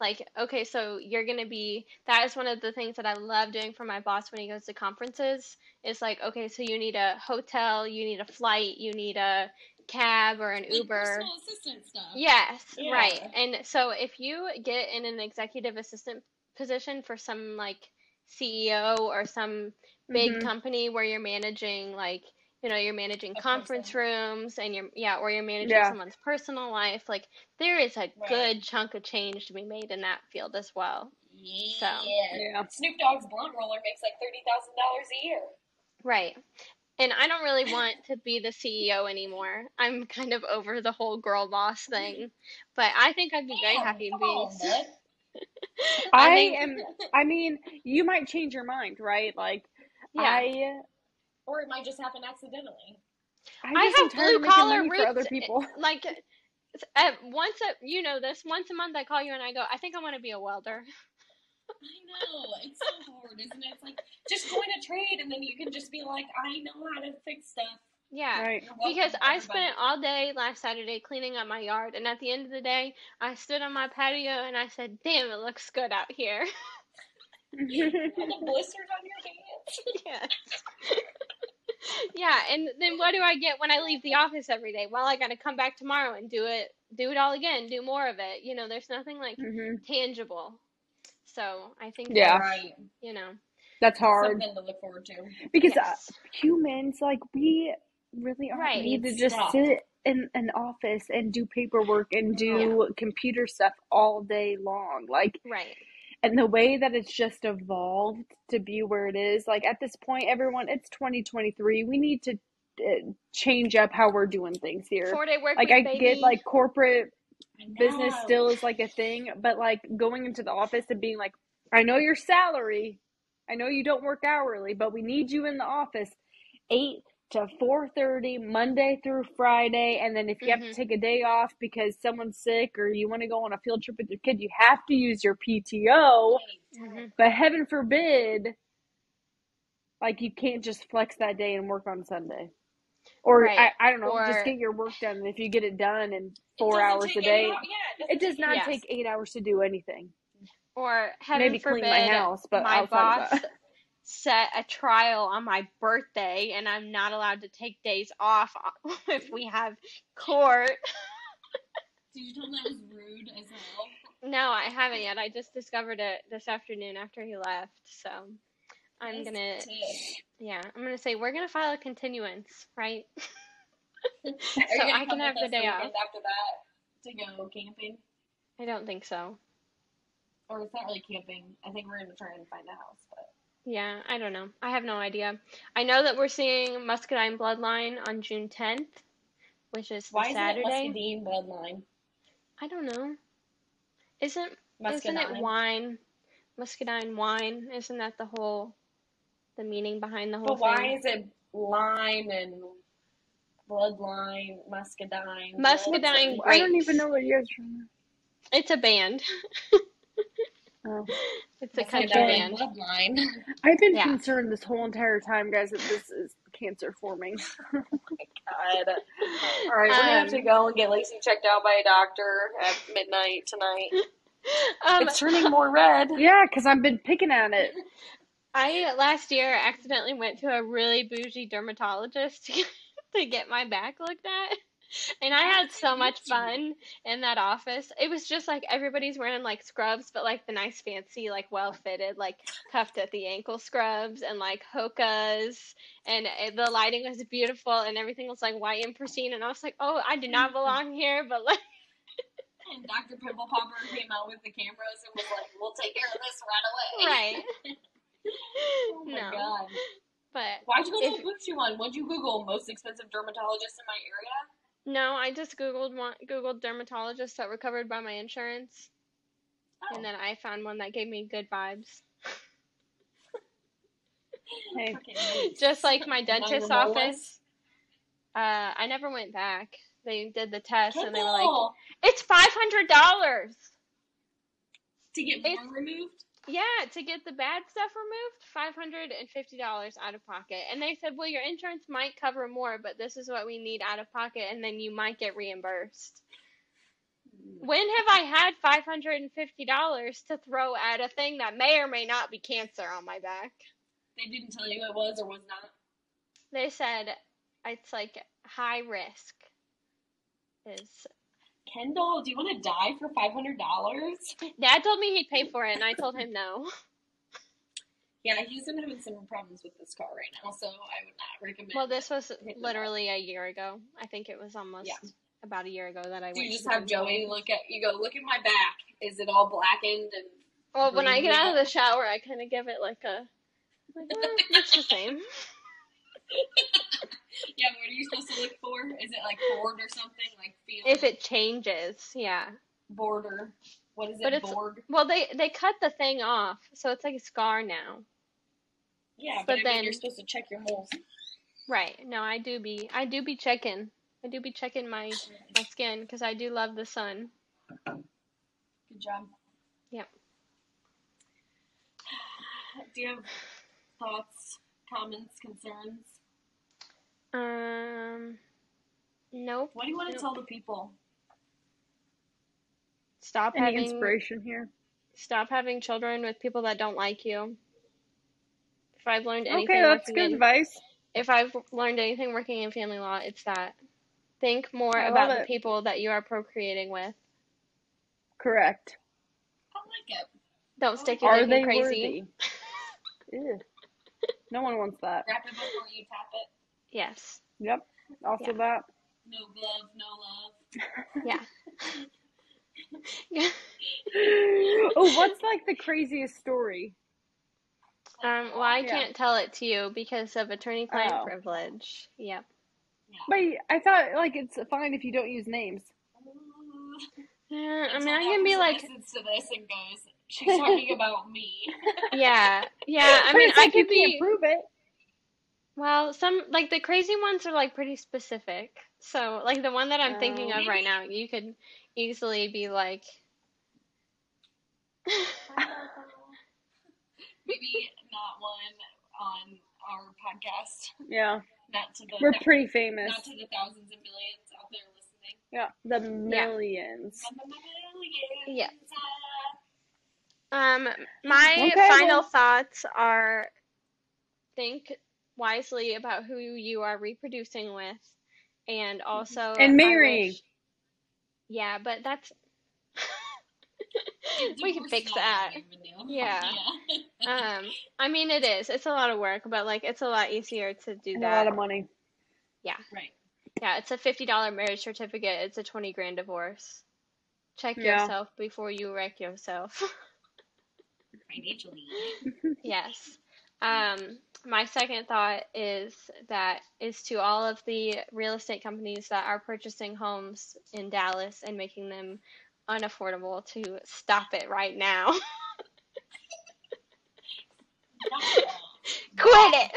Like, okay, so you're gonna be, that is one of the things that I love doing for my boss when he goes to conferences. It's like, okay, so you need a hotel, you need a flight, you need a cab or an Like Uber. personal assistant stuff. Yes, Yeah. right. And so if you get in an executive assistant position for some like CEO or some big Mhm. company where you're managing like, you know, you're managing conference rooms and you're yeah, or you're managing Yeah. someone's personal life, like there is a Right. good chunk of change to be made in that field as well. Yeah. Yeah. Snoop Dogg's blunt roller makes like thirty thousand dollars a year. Right. And I don't really want to be the CEO anymore. I'm kind of over the whole girl boss thing. But I think I'd be very happy being on, bud. I am I mean, you might change your mind, right? Like yeah. I Or it might just happen accidentally. I, I just am have blue collar money roots. for other people. Like uh, once a you know this once a month I call you and I go I think I want to be a welder. I know. It's so hard, isn't it? It's like just join a trade and then you can just be like, I know how to fix stuff. Yeah. Right. Because I spent all day last Saturday cleaning up my yard, and at the end of the day, I stood on my patio and I said, "Damn, it looks good out here." And the blisters on your hands. yes. yeah, and then what do I get when I leave the office every day? Well, I got to come back tomorrow and do it, do it all again, do more of it. You know, there's nothing like Mhm. tangible. So I think, Yeah. Right. you know, That's hard Something to look forward to. because uh, humans like we really aren't Right. made to just stuff. sit in an office and do paperwork and do computer stuff all day long. Like right. and the way that it's just evolved to be where it is like at this point everyone it's 2023 we need to uh, change up how we're doing things here Four day work like i baby. get like corporate business still is like a thing but like going into the office and being like i know your salary i know you don't work hourly but we need you in the office 8 to 4.30 monday through friday and then if you have Mhm. to take a day off because someone's sick or you want to go on a field trip with your kid you have to use your pto Mhm. but heaven forbid, like you can't just flex that day and work on Sunday. Or Right. I, I don't know, Or- just get your work done. And if you get it done in four hours a day, Yeah, it does take not Yes. take eight hours to do anything. Or heaven Maybe forbid, clean my house, but my outside boss of that. Set a trial on my birthday, and I'm not allowed to take days off if we have court. Did you tell him that was rude as hell? No, I haven't yet. I just discovered it this afternoon after he left. So I'm Nice gonna, tip. yeah, I'm gonna say we're gonna file a continuance, right? So I can have the day off. after that to go camping? I don't think so. Or it's not really camping. I think we're gonna try and find a house, but Yeah, I don't know. I have no idea. I know that we're seeing Muscadine Bloodline on June 10th, which is why Saturday. isn't it Muscadine bloodline? I don't know. Isn't isn't it wine? Muscadine wine. Isn't that the whole the meaning behind the whole But why thing? is it lime and bloodline, muscadine? Muscadine I don't even know what guys are It's a band. oh. It's a Muscadine country band. bloodline. I've been Yeah. concerned this whole entire time, guys, that this is cancer forming. Oh my god. All right, we're gonna have Um, to go and get Lacey checked out by a doctor at midnight tonight. Um, it's turning more red. yeah, because I've been picking at it. I last year accidentally went to a really bougie dermatologist to, to get my back looked at. And I had so much fun in that office. It was just like everybody's wearing like scrubs, but like the nice fancy, like well fitted, like cuffed at the ankle scrubs and like hokas. And it, the lighting was beautiful and everything was like white and pristine. And I was like, oh, I do not mm-hmm. belong here, but like, And Dr. Pimple Popper came out with the cameras and was like, "We'll take care of this right away." Right. Oh my no. god. But Why'd you go to If- the one? What'd you Google? Most expensive dermatologist in my area? No, I just googled one googled dermatologists that were covered by my insurance, Oh. and then I found one that gave me good vibes. Hey, Just like my dentist's office. Uh, I never went back. They did the test and they were like, "It's five hundred dollars." to get it's- removed. Yeah, to get the bad stuff removed, five hundred and fifty dollars out of pocket. And they said, "Well, your insurance might cover more, but this is what we need out of pocket, and then you might get reimbursed." When have I had five hundred and fifty dollars to throw at a thing that may or may not be cancer on my back? They didn't tell you it was or was not. They said it's like high risk. Is Kendall, do you want to die for five hundred dollars? Dad told me he'd pay for it, and I told him no. Yeah, he's been having some problems with this car right now, so I would not recommend. Well, this was literally a year ago. I think it was almost Yeah. about a year ago that I Do you just have Joey look at you? Go look at my back. Is it all blackened and? Well, when I get out of the shower, I kind of give it like a. Like, it's the same. Yeah, what are you supposed to look for? Is it like board or something? Like feel If it changes, yeah. border. What is it? But it's- Borg. Well, they they cut the thing off, so it's like a scar now. Yeah, but, but I mean, then- you're supposed to check your holes. Right. No, I do be I do be checking. I do be checking my my skin because I do love the sun. Good job. Yep. Do you have thoughts, comments, concerns? Um. Nope. What do you want to Nope. tell the people? Stop any having inspiration here? stop having children with people that don't like you. If I've learned anything Okay, that's good in, advice. if I've learned anything working in family law, it's that. Think more I about the people that you are procreating with. Correct. I like it. Don't stick your Are dick they in crazy. worthy? No one wants that. Wrap it before you tap it. Yes. Yep. Also Yeah. that. No glove, no love. Yeah. yeah. oh, what's like the craziest story? Um, well, I Yeah. can't tell it to you because of attorney-client Oh. privilege. Yep. But I thought like it's fine if you don't use names. Yeah, I mean, I the can be like, listens to this and goes, she's talking about me. yeah, yeah. I mean, it's I could be. prove it. Well, some like the crazy ones are like pretty specific. So, like the one that I'm thinking Oh. of right now, you could easily be like, Maybe not one on our podcast. Yeah, Not to the we're pretty famous. not to the thousands and millions out there listening. Yeah, the millions. Not the millions. Yeah. um, my Okay, final well- thoughts are think wisely about who you are reproducing with, and also And I marrying. wish- yeah, but that's we can fix that. big of a deal. Yeah. Yeah. Um, I mean, it is. It's a lot of work, but like, it's a lot easier to do And a lot of money. Yeah. Right. Yeah, it's a fifty dollar marriage certificate. It's a twenty grand divorce. Check Yeah. yourself before you wreck yourself. Financially. yes. Um, my second thought is that is to all of the real estate companies that are purchasing homes in Dallas and making them unaffordable to stop it right now. Quit it.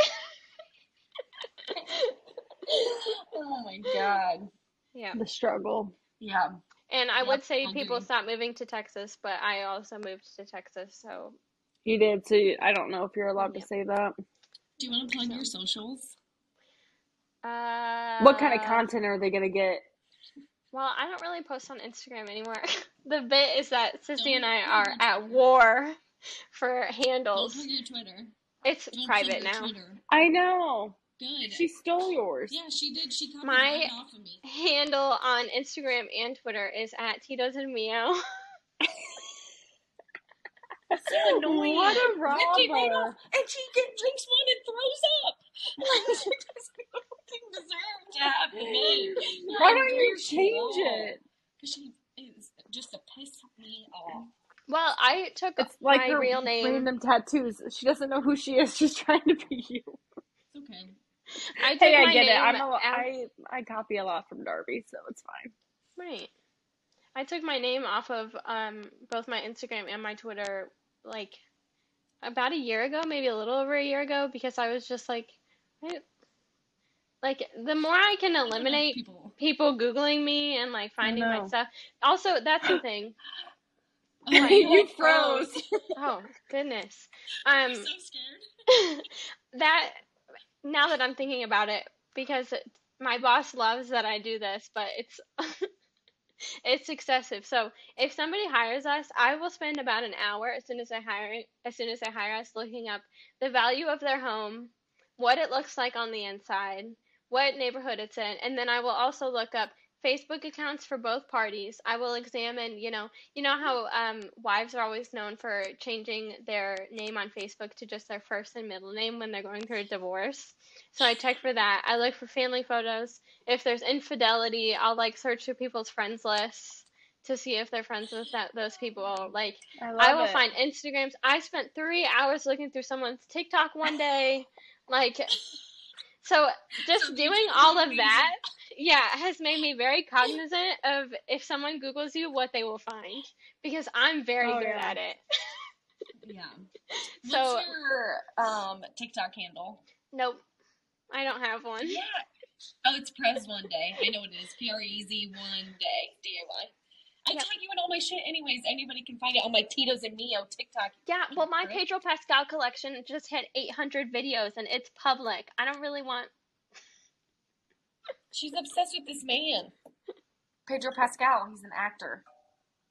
oh my god. yeah. The struggle. Yeah. And I Yep, would say I people agree. stop moving to Texas, but I also moved to Texas, so You did, so you, I don't know if you're allowed Yeah. to say that. Do you want to plug your socials? uh what kind of content are they gonna get? Well, I don't really post on Instagram anymore. the bit is that Sissy and I are at war for Don't handles. plug your Twitter. It's Don't private your now. Twitter. I know. Good. She stole yours. yeah, she did. She copied My- right off of me. Handle on Instagram and Twitter is at Tito's and Meow. That's so annoying. What a Ripped it right robber. off, and she get, drinks one and throws up. Like she doesn't fucking deserve to have the name. Why don't you change it? Because she is just to piss me off. Well, I took It's like my her real name. random tattoos. She doesn't know who she is. She's trying to be you. It's okay. I took Hey, I get it. I'm a, as- I I copy a lot from Darby, so it's fine. Right. I took my name off of um both my Instagram and my Twitter like about a year ago, maybe a little over a year ago, because I was just like, I, like the more I can eliminate people. people Googling me and like finding my stuff. Also, that's the thing. Oh, You froze. Oh goodness. Um, I'm so scared. that now that I'm thinking about it, because it, my boss loves that I do this, but it's it's excessive. So if somebody hires us, I will spend about an hour as soon as I hire as soon as I hire us looking up the value of their home, what it looks like on the inside, what neighborhood it's in, and then I will also look up Facebook accounts for both parties. I will examine, you know, you know how um, wives are always known for changing their name on Facebook to just their first and middle name when they're going through a divorce. So I check for that. I look for family photos. If there's infidelity, I'll like search through people's friends lists to see if they're friends with that, those people. Like I I will it. find Instagrams. I spent three hours looking through someone's TikTok one day. Like, so just So doing all of that, yeah, has made me very cognizant of if someone Googles you, what they will find. Because I'm very Oh, good yeah. at it. Yeah. So- What's your um TikTok handle? Nope, I don't have one. Yeah. Oh, it's Prez one day. I know it is. P R E Z one day. D A Y. I Yep. tag you in all my shit anyways. Anybody can find it on my Tito's and Mio TikTok. Yeah, well, my Pedro Pascal collection just hit 800 videos and it's public. I don't really want. She's obsessed with this man. Pedro Pascal. He's an actor.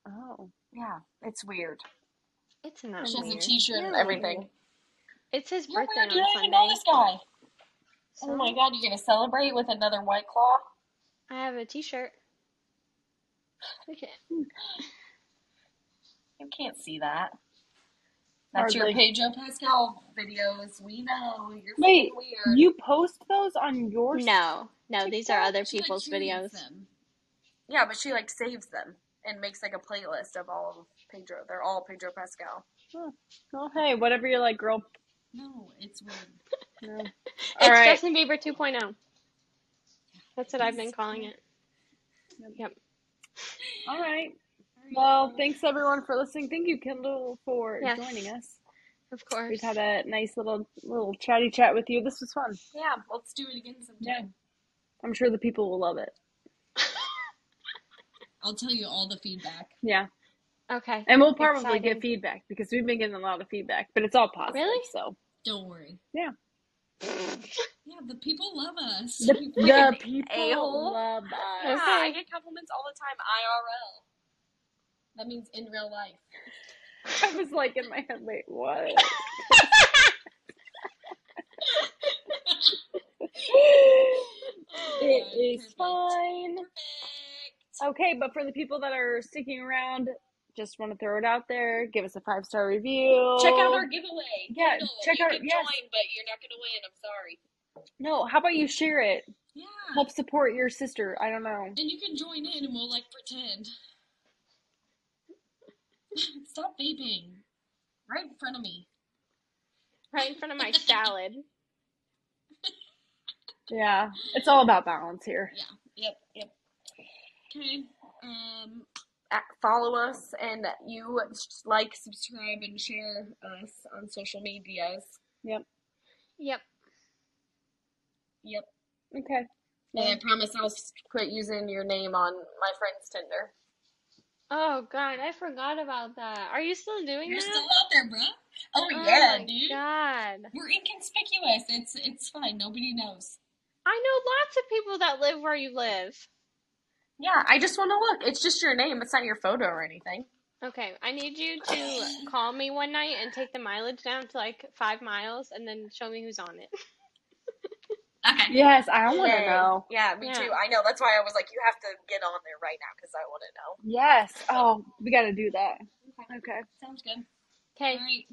Oh. Yeah, it's weird. It's not She has a weird. T-shirt and everything. It's his You're birthday weird. You don't even know this guy. so Oh my god, you're gonna celebrate with another White Claw? I have a T-shirt. Okay. You can't see that. That's your Pedro Pascal videos. We know you're Wait, fucking weird. You post those on your No, no, these are other She, people's curates videos. them. Yeah, but she like saves them and makes like a playlist of all of Pedro. They're all Pedro Pascal. Oh, hey, whatever you like, girl. No, it's weird. No. It's All right. Justin Bieber 2.0. That's what I've been calling it. Yep. All right. Well, thanks everyone for listening. Thank you, Kendall, for Yes. joining us. Of course. We've had a nice little little chatty chat with you. This was fun. Yeah, let's do it again sometime. I'm sure the people will love it. I'll tell you all the feedback. Yeah. Okay. And we'll probably Exciting. get feedback because we've been getting a lot of feedback, but it's all positive. Really? So Don't worry. Yeah. Yeah, the people love us. the, the people a-hole. love Yeah, us. I get compliments all the time IRL. That means in real life. I was like in my head, wait, what? it oh, is fine. Perfect. Okay, but for the people that are sticking around, just want to throw it out there. Give us a five star review. Check out our giveaway. Yeah, Kendall, check you out- Can yes. join, but you're not gonna win. I'm sorry. No, how about you share it? Yeah. Help support your sister. I don't know. And you can join in, and we'll like pretend. Stop vaping. Right in front of me. Right in front of my salad. Yeah, it's all about balance here. Yeah. Yep, yep. Okay. Um, follow us, and you like, subscribe, and share us on social medias. Yep. Yep. Yep. Okay. And I promise I'll quit using your name on my friend's Tinder. Oh God, I forgot about that. Are you still doing You're that? still out there, bro. Oh, oh yeah, my dude. God. We're inconspicuous. It's it's fine. Nobody knows. I know lots of people that live where you live. Yeah, I just want to look. It's just your name. It's not your photo or anything. Okay, I need you to call me one night and take the mileage down to like five miles and then show me who's on it. Okay. Yes, I want to Yay. know. Yeah, me Yeah. too. I know. That's why I was like, you have to get on there right now because I want to know. Yes. Oh, we got to do that. Okay. Okay. Sounds good. Okay, All right.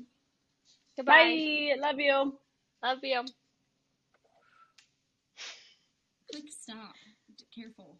goodbye. Bye. Love you. Love you. Click stop. Careful.